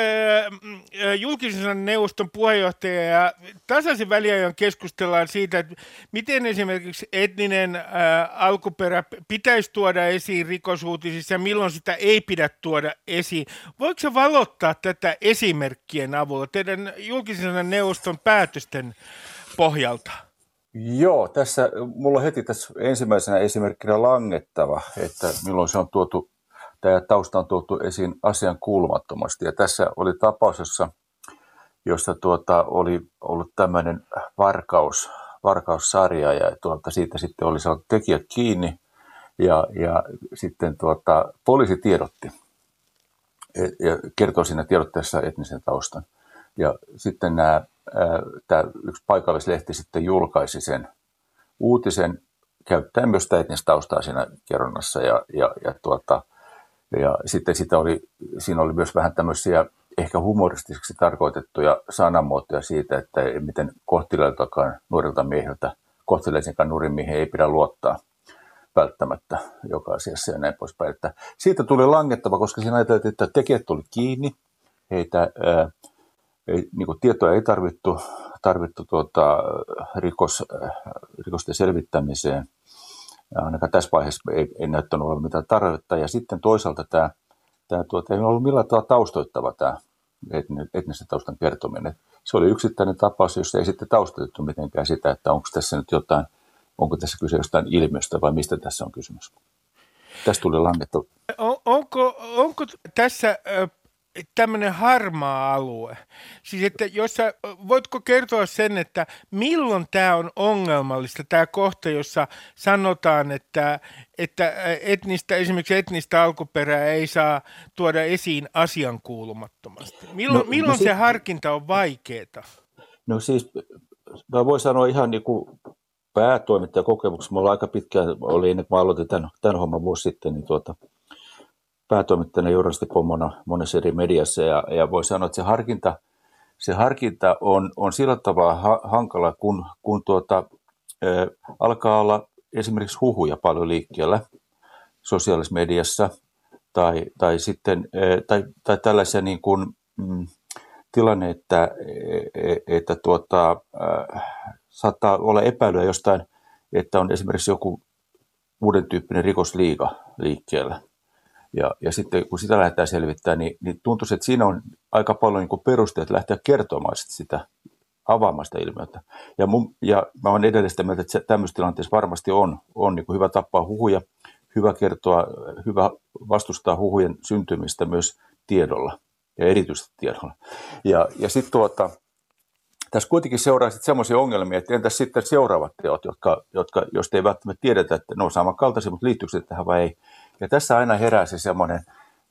julkisen neuvoston puheenjohtaja ja tasaisen väliajan keskustellaan siitä, että miten esimerkiksi etninen äh, alkuperä pitäisi tuoda esiin rikosuutisissa ja milloin sitä ei pidä tuoda esiin. Voiko se valottaa tätä esimerkkien avulla teidän julkisen neuvoston päätösten pohjalta?
Joo, tässä mulla on heti tässä ensimmäisenä esimerkkinä langettava, että milloin se on tuotu, tämä tausta on tuotu esiin asian kuulumattomasti. Ja tässä oli tapaus, jossa, jossa tuota, oli ollut tämmöinen varkaus, varkaussarja ja tuota, siitä sitten oli saanut tekijät kiinni ja, ja sitten tuota, poliisi tiedotti ja kertoi siinä tiedotteessa etnisen taustan. Ja sitten nämä, tämä yksi paikallislehti sitten julkaisi sen uutisen käyttäen myös sitä etnistä taustaa siinä kerronnassa ja, ja, ja, tuota, ja sitten sitä oli, siinä oli myös vähän tämmöisiä ehkä humoristisiksi tarkoitettuja sanamuotoja siitä, että miten kohtileiltakaan nuorilta miehiltä, kohteleisiinkaan nuorin miehen ei pidä luottaa välttämättä joka asiassa ja näin poispäin. Että siitä tuli langettava, koska siinä ajateltiin, että tekijät tuli kiinni, heitä, ei, niin kuin tietoja ei tarvittu, tarvittu tuota, rikos, rikosten selvittämiseen. Ainakaan tässä vaiheessa ei, ei näyttänyt olevan mitään tarvetta. Ja sitten toisaalta tämä, tämä tuota, ei ollut millään tavalla taustoittava tämä etnisen taustan kertominen. Se oli yksittäinen tapaus, jossa ei sitten taustoitettu mitenkään sitä, että onko tässä nyt jotain, onko tässä kyse jostain ilmiöstä vai mistä tässä on kysymys. Tästä tuli langettu.
On, onko, onko tässä tämmöinen harmaa alue. Siis että jos sä, voitko kertoa sen, että milloin tämä on ongelmallista, tämä kohta, jossa sanotaan, että, että etnistä, esimerkiksi etnistä alkuperää ei saa tuoda esiin asian kuulumattomasti. Milloin, no, no milloin no, se sit... harkinta on vaikeaa?
No siis, mä voin sanoa ihan niin kuin päätoimittajakokemuksessa, mulla aika pitkään oli ennen kuin mä aloitin tämän, tämän homman vuosi sitten, niin tuota, päätoimittajana journalistipommona monessa eri mediassa ja, ja voi sanoa, että se harkinta, se harkinta on, on sillä tavalla ha, hankala, kun, kun tuota, ä, alkaa olla esimerkiksi huhuja paljon liikkeellä sosiaalisessa mediassa tai, tai, sitten, ä, tai, tai tällaisia niin kuin, mm, tilanne, että, e, e, että tuota, ä, saattaa olla epäilyä jostain, että on esimerkiksi joku uuden tyyppinen rikosliiga liikkeellä. Ja, ja sitten kun sitä lähdetään selvittämään, niin, niin tuntuu, että siinä on aika paljon niin perusteet lähteä kertomaan sitä avaamaan sitä ilmiötä. Ja, mun, ja mä olen edelleen sitä mieltä, että se, tämmöisessä tilanteessa varmasti on, on niin hyvä tappaa huhuja, hyvä kertoa, hyvä vastustaa huhujen syntymistä myös tiedolla ja erityisesti tiedolla. Ja, ja sitten tuota, tässä kuitenkin seuraa sitten semmoisia ongelmia, että entäs sitten seuraavat teot, jotka, jotka jos ei välttämättä tiedetä, että ne on samankaltaisia, mutta liittyykö se tähän vai ei. Ja tässä aina herää se semmoinen,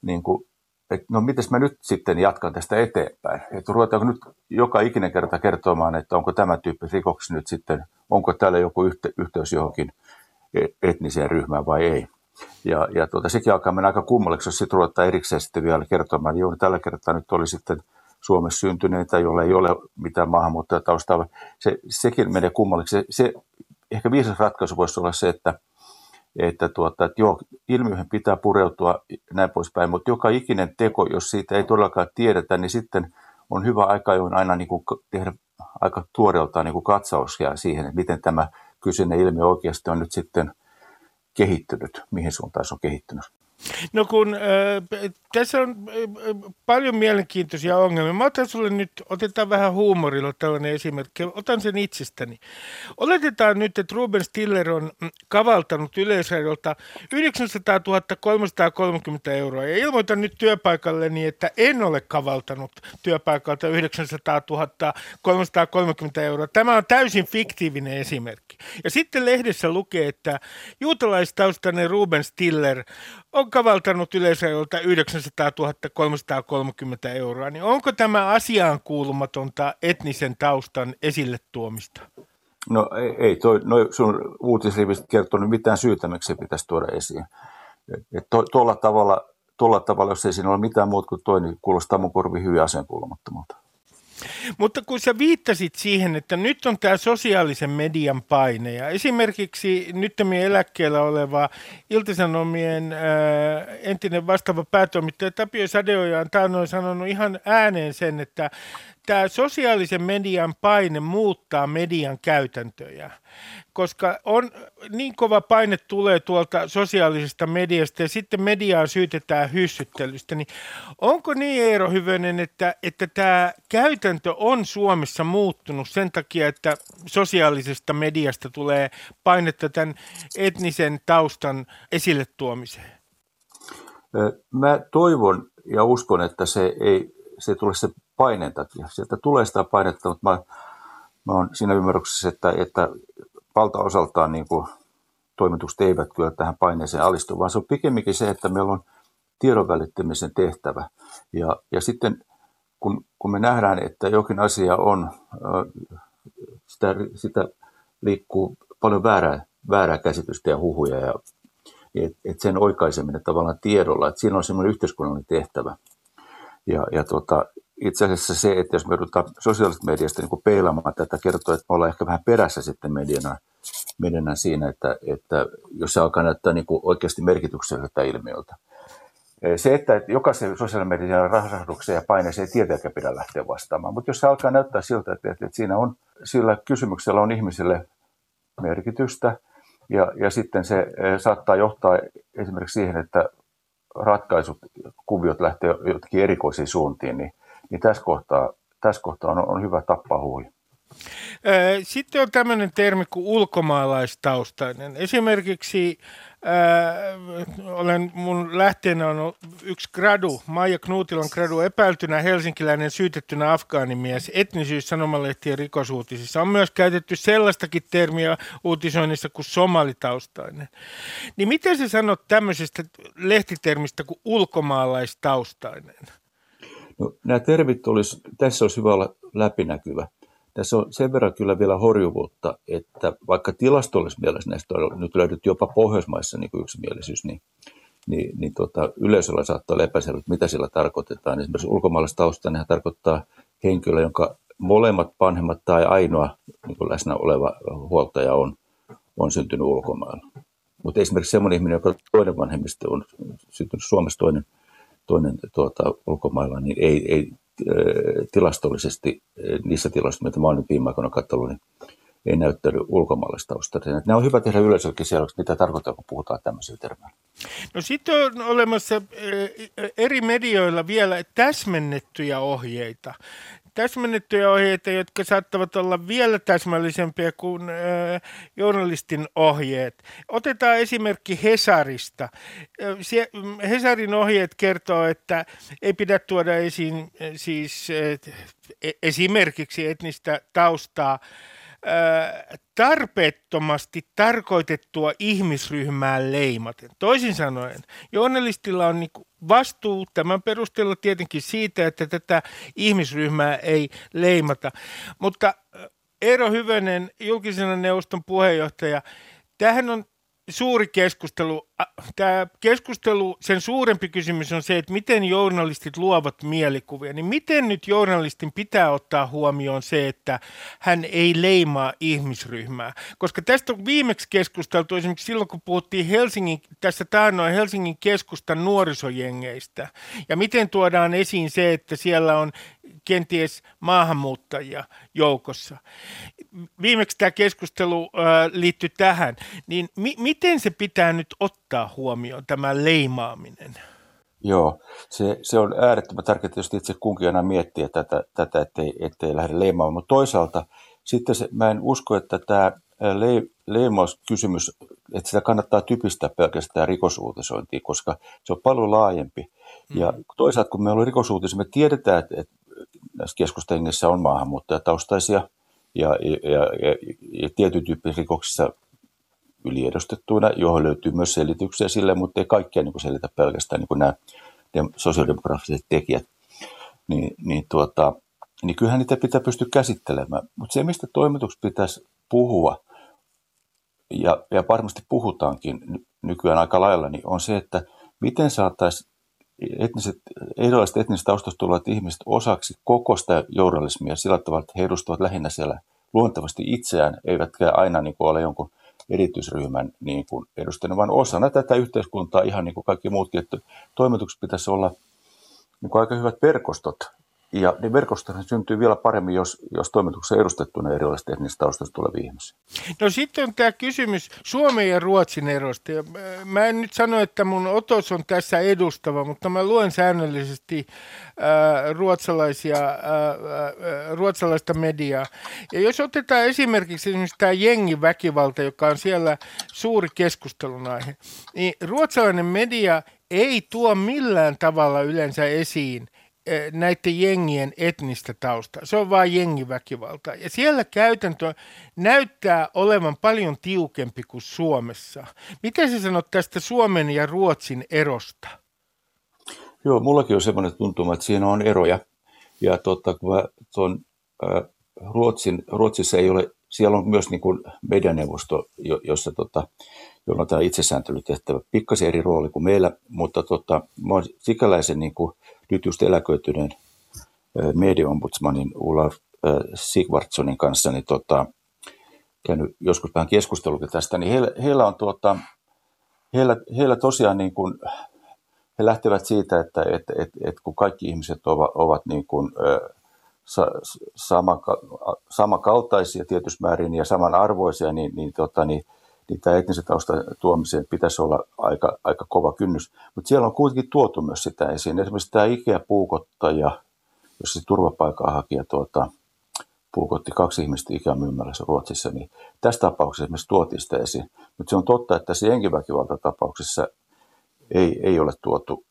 niin kuin, että no miten mä nyt sitten jatkan tästä eteenpäin. Että ruvetaanko nyt joka ikinen kerta kertomaan, että onko tämä tyyppi rikoksi nyt sitten, onko täällä joku yhte, yhteys johonkin e-, etniseen ryhmään vai ei. Ja, ja tuota, sekin alkaa mennä aika kummalliseksi, jos sitten ruvetaan erikseen sitten vielä kertomaan. Joo, tällä kertaa nyt oli sitten Suomessa syntyneitä, joilla ei ole mitään maahanmuuttajataustaa. Se, sekin menee kummalliseksi. Se, se, ehkä viisas ratkaisu voisi olla se, että, että, tuota, että joo, ilmiöihin pitää pureutua näin poispäin, mutta joka ikinen teko, jos siitä ei todellakaan tiedetä, niin sitten on hyvä aika jo aina niin kuin tehdä aika tuoreeltaan niin kuin katsaus ja siihen, että miten tämä kyseinen ilmiö oikeasti on nyt sitten kehittynyt, mihin suuntaan se on kehittynyt.
No kun äh, tässä on äh, paljon mielenkiintoisia ongelmia. Mä otan sulle nyt, otetaan vähän huumorilla tällainen esimerkki. Otan sen itsestäni. Oletetaan nyt, että Ruben Stiller on mm, kavaltanut yleisradiolta 900 330 euroa. Ja ilmoitan nyt työpaikalleni, että en ole kavaltanut työpaikalta 900 330 euroa. Tämä on täysin fiktiivinen esimerkki. Ja sitten lehdessä lukee, että juutalaistaustainen Ruben Stiller on kavaltanut yleisöiltä 900 330 euroa, niin onko tämä asiaan kuulumatonta etnisen taustan esille tuomista?
No ei, ei toi, no sun uutisrivistä kertonut mitään syytä, miksi se pitäisi tuoda esiin. to, tuolla, tavalla, tuolla tavalla, jos ei siinä ole mitään muuta kuin toi, niin kuulostaa mun korvi hyvin asian kuulumattomalta.
Mutta kun sä viittasit siihen, että nyt on tämä sosiaalisen median paine ja esimerkiksi nyt eläkkeellä oleva Iltisanomien ää, entinen vastaava päätoimittaja Tapio Sadeoja on sanonut ihan ääneen sen, että tämä sosiaalisen median paine muuttaa median käytäntöjä, koska on niin kova paine tulee tuolta sosiaalisesta mediasta ja sitten mediaa syytetään hyssyttelystä, niin onko niin Eero Hyvönen, että, että tämä käytäntö on Suomessa muuttunut sen takia, että sosiaalisesta mediasta tulee painetta tämän etnisen taustan esille tuomiseen?
Mä toivon ja uskon, että se ei se ei tule se paineen takia. Sieltä tulee sitä painetta, mutta mä, mä olen siinä ymmärryksessä, että, että valtaosaltaan niin kuin toimitukset eivät kyllä tähän paineeseen alistu, vaan se on pikemminkin se, että meillä on tiedon välittämisen tehtävä. Ja, ja sitten kun, kun me nähdään, että jokin asia on, sitä, sitä liikkuu paljon väärää, väärää käsitystä ja huhuja ja et, et sen oikaiseminen tavallaan tiedolla, että siinä on semmoinen yhteiskunnallinen tehtävä. Ja, ja tota, itse asiassa se, että jos me joudutaan sosiaalisesta mediasta niin peilaamaan tätä, kertoo, että me ollaan ehkä vähän perässä sitten mediana, mediana siinä, että, että jos se alkaa näyttää niin kuin oikeasti merkitykselliseltä ilmiöltä. Se, että jokaisen sosiaalisen median rahasahdukseen ja paineeseen ei tietenkään pidä lähteä vastaamaan, mutta jos se alkaa näyttää siltä, että, että siinä on, sillä kysymyksellä on ihmisille merkitystä, ja, ja sitten se saattaa johtaa esimerkiksi siihen, että ratkaisut, kuviot lähtee jotenkin erikoisiin suuntiin, niin, niin tässä kohtaa, tässä kohtaa on, on hyvä tappaa huuli.
Sitten on tämmöinen termi kuin ulkomaalaistaustainen. Esimerkiksi äh, olen, mun lähteenä on yksi gradu, Maija Knuutilan gradu, epäiltynä helsinkiläinen syytettynä afgaanimies, etnisyys sanomalehtien rikosuutisissa. On myös käytetty sellaistakin termiä uutisoinnissa kuin somalitaustainen. Niin miten sä sanot tämmöisestä lehtitermistä kuin ulkomaalaistaustainen?
No, nämä termit olisi, tässä olisi hyvä olla läpinäkyvä. Tässä on sen verran kyllä vielä horjuvuutta, että vaikka tilastollisessa mielessä näistä on nyt löydetty jopa Pohjoismaissa niin kuin yksimielisyys, niin, niin, niin tota, yleisöllä saattaa olla epäselvä, mitä sillä tarkoitetaan. Esimerkiksi ulkomaalaistaustainen tarkoittaa henkilö, jonka molemmat vanhemmat tai ainoa niin läsnä oleva huoltaja on, on syntynyt ulkomailla. Mutta esimerkiksi sellainen ihminen, joka toinen vanhemmista on syntynyt Suomessa, toinen, toinen tuota, ulkomailla, niin ei, ei tilastollisesti niissä tiloissa, mitä mä olen nyt viime aikoina katsonut, niin ei näyttänyt ulkomaalaistausta. Nämä on hyvä tehdä yleisöllekin selväksi, mitä tarkoittaa, kun puhutaan tämmöisillä termeillä.
No sitten on olemassa eri medioilla vielä täsmennettyjä ohjeita täsmennettyjä ohjeita, jotka saattavat olla vielä täsmällisempiä kuin äh, journalistin ohjeet. Otetaan esimerkki Hesarista. Sie, Hesarin ohjeet kertoo, että ei pidä tuoda esiin siis äh, esimerkiksi etnistä taustaa tarpeettomasti tarkoitettua ihmisryhmää leimaten. Toisin sanoen, journalistilla on niin vastuu tämän perusteella tietenkin siitä, että tätä ihmisryhmää ei leimata. Mutta Eero Hyvönen, julkisen neuvoston puheenjohtaja, tähän on suuri keskustelu. Tämä keskustelu, sen suurempi kysymys on se, että miten journalistit luovat mielikuvia. Niin miten nyt journalistin pitää ottaa huomioon se, että hän ei leimaa ihmisryhmää? Koska tästä on viimeksi keskusteltu esimerkiksi silloin, kun puhuttiin Helsingin, tässä taannoin Helsingin keskustan nuorisojengeistä. Ja miten tuodaan esiin se, että siellä on kenties maahanmuuttajia joukossa. Viimeksi tämä keskustelu liittyi tähän, niin mi- miten se pitää nyt ottaa huomioon, tämä leimaaminen?
Joo, se, se on äärettömän tärkeää, jos itse kunkin aina miettiä tätä, tätä ettei, ettei lähde leimaamaan. Mutta toisaalta sitten se, mä en usko, että tämä le, leimauskysymys, että sitä kannattaa typistää pelkästään rikosuutisointiin, koska se on paljon laajempi. Mm. Ja toisaalta kun me ollaan rikosuutisia, me tiedetään, että, että näissä keskustengissä on maahanmuuttajataustaisia ja, ja, ja, ja tietyn tyyppisissä rikoksissa yliedustettuina, johon löytyy myös selityksiä sille, mutta ei kaikkia niin selitä pelkästään niin nämä sosiaalidemokraattiset tekijät. Niin, niin, tuota, niin kyllähän niitä pitää pystyä käsittelemään. Mutta se, mistä toimituksessa pitäisi puhua, ja, ja varmasti puhutaankin nykyään aika lailla, niin on se, että miten saataisiin etniset, erilaiset etniset taustasta tulevat ihmiset osaksi koko sitä journalismia sillä tavalla, että he edustavat lähinnä siellä luontevasti itseään, eivätkä aina niin kuin ole jonkun erityisryhmän niin kuin edustajana, vaan osana tätä yhteiskuntaa ihan niin kuin kaikki muutkin, että toimitukset pitäisi olla niin kuin aika hyvät verkostot ja ne verkostohan syntyy vielä paremmin, jos, jos toimituksessa edustettuna erilaisista etnisistä taustasta tulevia ihmisiä.
No sitten on tämä kysymys Suomen ja Ruotsin erosta. Ja mä en nyt sano, että mun otos on tässä edustava, mutta mä luen säännöllisesti äh, ruotsalaisia, äh, äh, ruotsalaista mediaa. Ja jos otetaan esimerkiksi esimerkiksi tämä jengiväkivalta, joka on siellä suuri keskustelun aihe, niin ruotsalainen media ei tuo millään tavalla yleensä esiin – näiden jengien etnistä taustaa. Se on vain jengiväkivalta. Ja siellä käytäntö näyttää olevan paljon tiukempi kuin Suomessa. Miten sä sanot tästä Suomen ja Ruotsin erosta?
Joo, mullakin on semmoinen tuntuma, että siinä on eroja. Ja tota, kun mä tuon, ää, Ruotsin, Ruotsissa ei ole, siellä on myös niin kuin medianeuvosto, jossa tota, jolla on tämä itsesääntelytehtävä. Pikkasen eri rooli kuin meillä, mutta tota, mä olen sikäläisen niin kuin, nyt just eläköityneen mediaombudsmanin Ulla Sigvardssonin kanssa niin tota, käynyt joskus vähän keskustelukin tästä, niin heillä, heillä on tuota, heillä, heillä tosiaan niin kuin, he lähtevät siitä, että, että, että, että kun kaikki ihmiset ovat, ovat niin kuin, sa, sama, samankaltaisia tietyssä määrin ja samanarvoisia, niin, niin, tota, niin, niin tämä etnisen taustan tuomiseen pitäisi olla aika, aika kova kynnys. Mutta siellä on kuitenkin tuotu myös sitä esiin. Esimerkiksi tämä Ikea-puukottaja, jos se turvapaikanhakija tuota, puukotti kaksi ihmistä ikämyymälässä Ruotsissa, niin tässä tapauksessa esimerkiksi tuotiin sitä esiin. Mutta se on totta, että tässä jenkiväkivaltatapauksessa ei, ei ole tuotu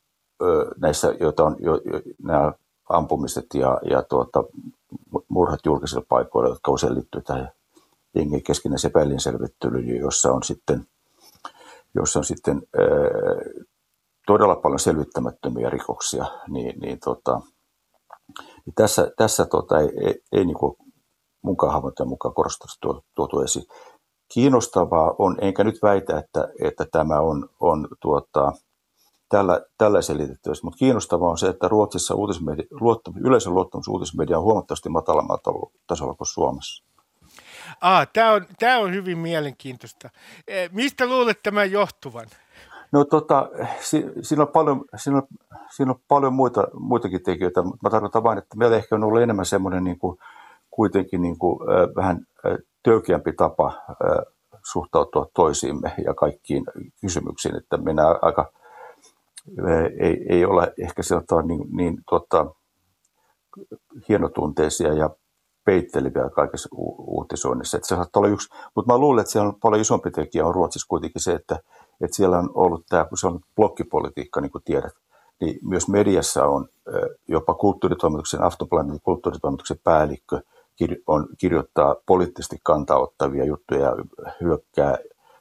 ö, näissä, joita on jo, jo, nämä ampumiset ja, ja tuota, murhat julkisilla paikoilla, jotka usein liittyy tähän jengin keskinäiseen välinselvittelyyn, jossa on sitten, jossa on sitten ö, todella paljon selvittämättömiä rikoksia, niin, niin, tota, niin tässä, tässä tota, ei, ei, ei niin kuin munkaan havaintojen mukaan korostetusti tuotu esiin. Kiinnostavaa on, enkä nyt väitä, että, että tämä on, on tuota, tällä, tällä selitettävissä, mutta kiinnostavaa on se, että Ruotsissa uutismedia, luottam, yleisön luottamus uutismedia on huomattavasti matalammalla tasolla kuin Suomessa.
Ah, tämä on, tämä on hyvin mielenkiintoista. Eh, mistä luulet tämän johtuvan?
No tota, si, siinä, on paljon, siinä, on, siinä on paljon muita, muitakin tekijöitä, mutta mä tarkoitan vain, että meillä ehkä on ollut enemmän semmoinen niin kuin, kuitenkin niin kuin, äh, vähän töykeämpi tapa suhtautua toisiimme ja kaikkiin kysymyksiin, että mennään aika, ei, ei ole ehkä sieltä niin, niin tota, hienotunteisia ja peitteleviä kaikessa u- uutisoinnissa. Että se saattaa olla yksi, mutta mä luulen, että siellä on paljon isompi tekijä on Ruotsissa kuitenkin se, että, että siellä on ollut tämä, kun se on blokkipolitiikka, niin kuin tiedät, niin myös mediassa on jopa kulttuuritoimituksen, Aftonbladetin kulttuuritoimituksen päällikkö – on, kirjoittaa poliittisesti kantaottavia juttuja ja hyökkää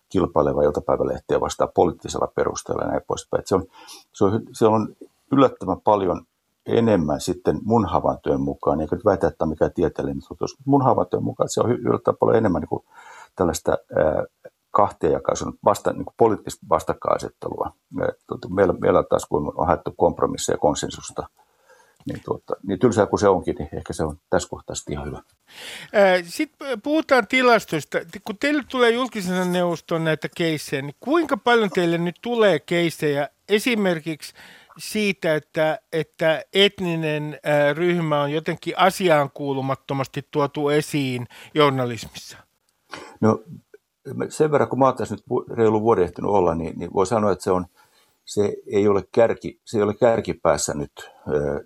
kilpaileva iltapäivälehtiä vastaan poliittisella perusteella ja näin poispäin. Se on, se, on, se on yllättävän paljon enemmän sitten mun havaintojen mukaan, eikä nyt väitä, että on mikään tieteellinen tutus, mun havaintojen mukaan se on yllättävän paljon enemmän niin kuin tällaista ää, kahtiajakaisen vasta, niin kuin poliittista vastakkainasettelua. Meillä, meillä taas kun on haettu kompromisseja ja konsensusta niin, tuota, niin tylsää kuin se onkin, niin ehkä se on tässä kohtaa ihan hyvä.
Sitten puhutaan tilastoista. Kun teille tulee julkisen neuvoston näitä keissejä, niin kuinka paljon teille nyt tulee keissejä esimerkiksi siitä, että, että etninen ryhmä on jotenkin asiaan kuulumattomasti tuotu esiin journalismissa?
No sen verran, kun mä oon tässä nyt reilu vuoden ehtinyt olla, niin, niin voi sanoa, että se on – se ei ole, kärki, se ei ole kärkipäässä nyt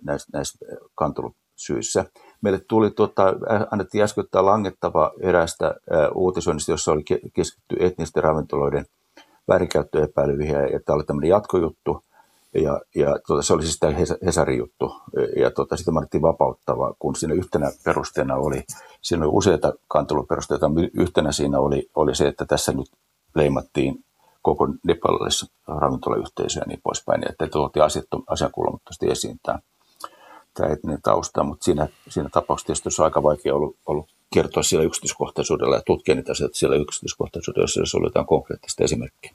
näissä, näissä kantelusyissä. Meille tuli, tota, annettiin äskettäin langettava erästä uutisoinnista, jossa oli keskitty etnisten ravintoloiden väärinkäyttöepäilyihin, ja tämä oli tämmöinen jatkojuttu, ja, ja tota, se oli siis tämä Hesarin juttu, ja tota, sitä annettiin vapauttava, kun siinä yhtenä perusteena oli, siinä oli useita kanteluperusteita, yhtenä siinä oli, oli se, että tässä nyt leimattiin koko nepalilaisessa ravintolayhteisö ja niin poispäin, että tuotiin asiankuulumattomasti esiin tämä, tämä etninen tausta, mutta siinä, siinä tapauksessa tietysti on aika vaikea ollut, ollut kertoa siellä yksityiskohtaisuudella ja tutkia niitä asioita siellä yksityiskohtaisuudella, jos se oli jotain konkreettista esimerkkiä.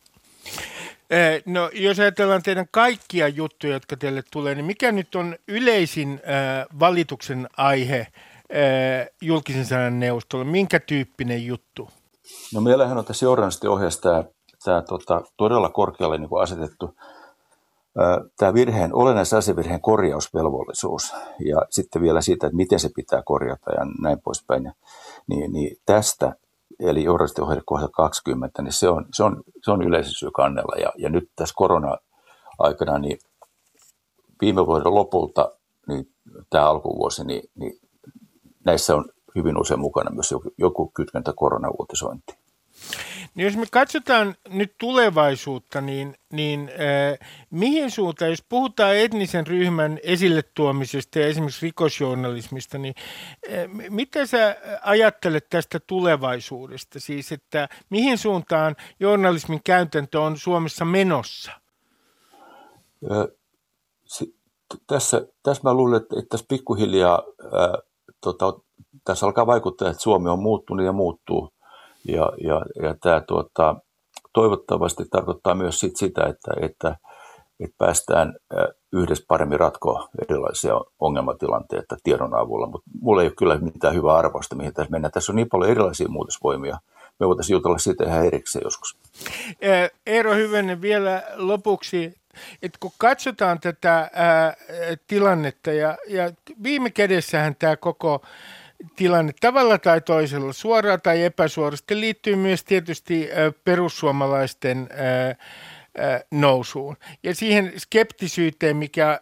Eh, no, jos ajatellaan teidän kaikkia juttuja, jotka teille tulee, niin mikä nyt on yleisin äh, valituksen aihe äh, julkisen sanan neuvostolla? Minkä tyyppinen juttu?
No meillähän on tässä journalistiohjeessa tämä tämä tota, todella korkealle niin kuin asetettu tämä virheen, olennaisen asiavirheen korjausvelvollisuus ja sitten vielä siitä, että miten se pitää korjata ja näin poispäin. Niin, niin tästä, eli journalistiohjelma kohdalla 20, niin se on, se on, se on yleisösyy kannella. Ja, ja nyt tässä korona-aikana, niin viime vuoden lopulta, niin tämä alkuvuosi, niin, niin näissä on hyvin usein mukana myös joku, joku kytkentä koronauutisointiin.
Niin jos me katsotaan nyt tulevaisuutta, niin, niin äh, mihin suuntaan, jos puhutaan etnisen ryhmän esille tuomisesta ja esimerkiksi rikosjournalismista, niin äh, mitä sä ajattelet tästä tulevaisuudesta? Siis, että mihin suuntaan journalismin käytäntö on Suomessa menossa?
tässä, tässä mä luulen, että, että tässä pikkuhiljaa ää, tota, tässä alkaa vaikuttaa, että Suomi on muuttunut ja muuttuu. Ja, ja, ja tämä tuota, toivottavasti tarkoittaa myös sit sitä, että, että, että päästään yhdessä paremmin ratkoa erilaisia ongelmatilanteita tiedon avulla. Mutta mulla ei ole kyllä mitään hyvää arvosta, mihin tässä mennään. Tässä on niin paljon erilaisia muutosvoimia. Me voitaisiin jutella siitä ihan erikseen joskus.
Eero Hyvenen vielä lopuksi että kun katsotaan tätä ää, tilannetta ja, ja viime kädessähän tämä koko tilanne tavalla tai toisella, suoraan tai epäsuorasti, liittyy myös tietysti perussuomalaisten nousuun. Ja siihen skeptisyyteen, mikä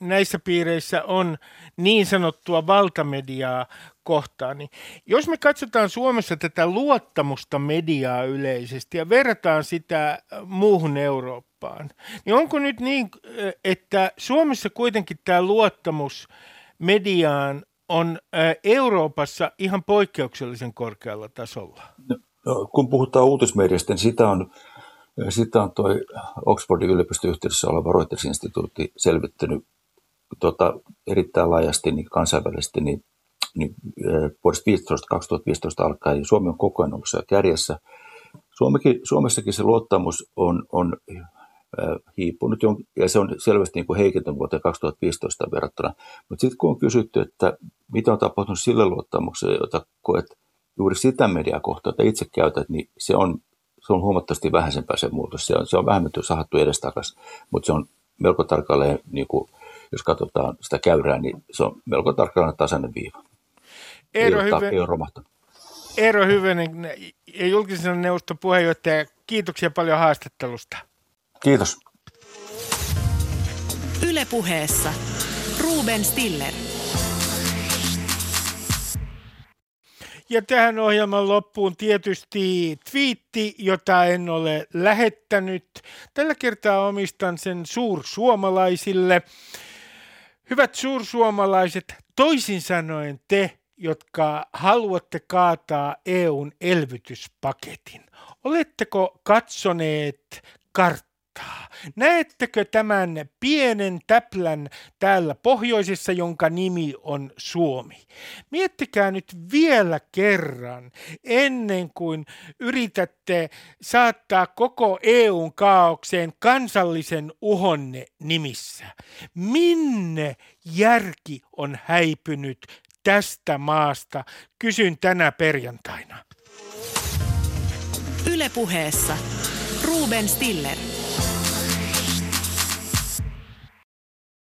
näissä piireissä on niin sanottua valtamediaa kohtaan. Niin jos me katsotaan Suomessa tätä luottamusta mediaa yleisesti ja verrataan sitä muuhun Eurooppaan, niin onko nyt niin, että Suomessa kuitenkin tämä luottamus mediaan on Euroopassa ihan poikkeuksellisen korkealla tasolla?
No, kun puhutaan uutismediasta, niin sitä on sitten on tuo Oxfordin yliopistoyhteydessä oleva Reuters-instituutti selvittänyt tota, erittäin laajasti niin kansainvälisesti niin, niin vuodesta 15, 2015 alkaen Suomi on koko ajan ollut siellä kärjessä. Suomekin, Suomessakin se luottamus on, on hiipunut ja se on selvästi niin kuin heikentynyt vuoteen 2015 verrattuna. Mutta sitten kun on kysytty, että mitä on tapahtunut sille luottamukselle, jota koet juuri sitä mediaa kohtaa, jota itse käytät, niin se on se on huomattavasti vähäisempää se muutos. Se on, se on vähemmän sahattu edestakaisin, mutta se on melko tarkalleen, niin kuin, jos katsotaan sitä käyrää, niin se on melko tarkalleen tasainen viiva. Eero, ei, Hyve... ei ole romahtanut.
Eero Hyvenen, julkisen neuvoston puheenjohtaja, kiitoksia paljon haastattelusta.
Kiitos.
Ylepuheessa Ruben Stiller.
Ja tähän ohjelman loppuun tietysti twiitti, jota en ole lähettänyt. Tällä kertaa omistan sen suursuomalaisille. Hyvät suursuomalaiset, toisin sanoen te, jotka haluatte kaataa EUn elvytyspaketin. Oletteko katsoneet kart kohtaa. Näettekö tämän pienen täplän täällä pohjoisessa, jonka nimi on Suomi? Miettikää nyt vielä kerran, ennen kuin yritätte saattaa koko EUn kaaukseen kansallisen uhonne nimissä. Minne järki on häipynyt tästä maasta? Kysyn tänä perjantaina.
Ylepuheessa Ruben Stiller.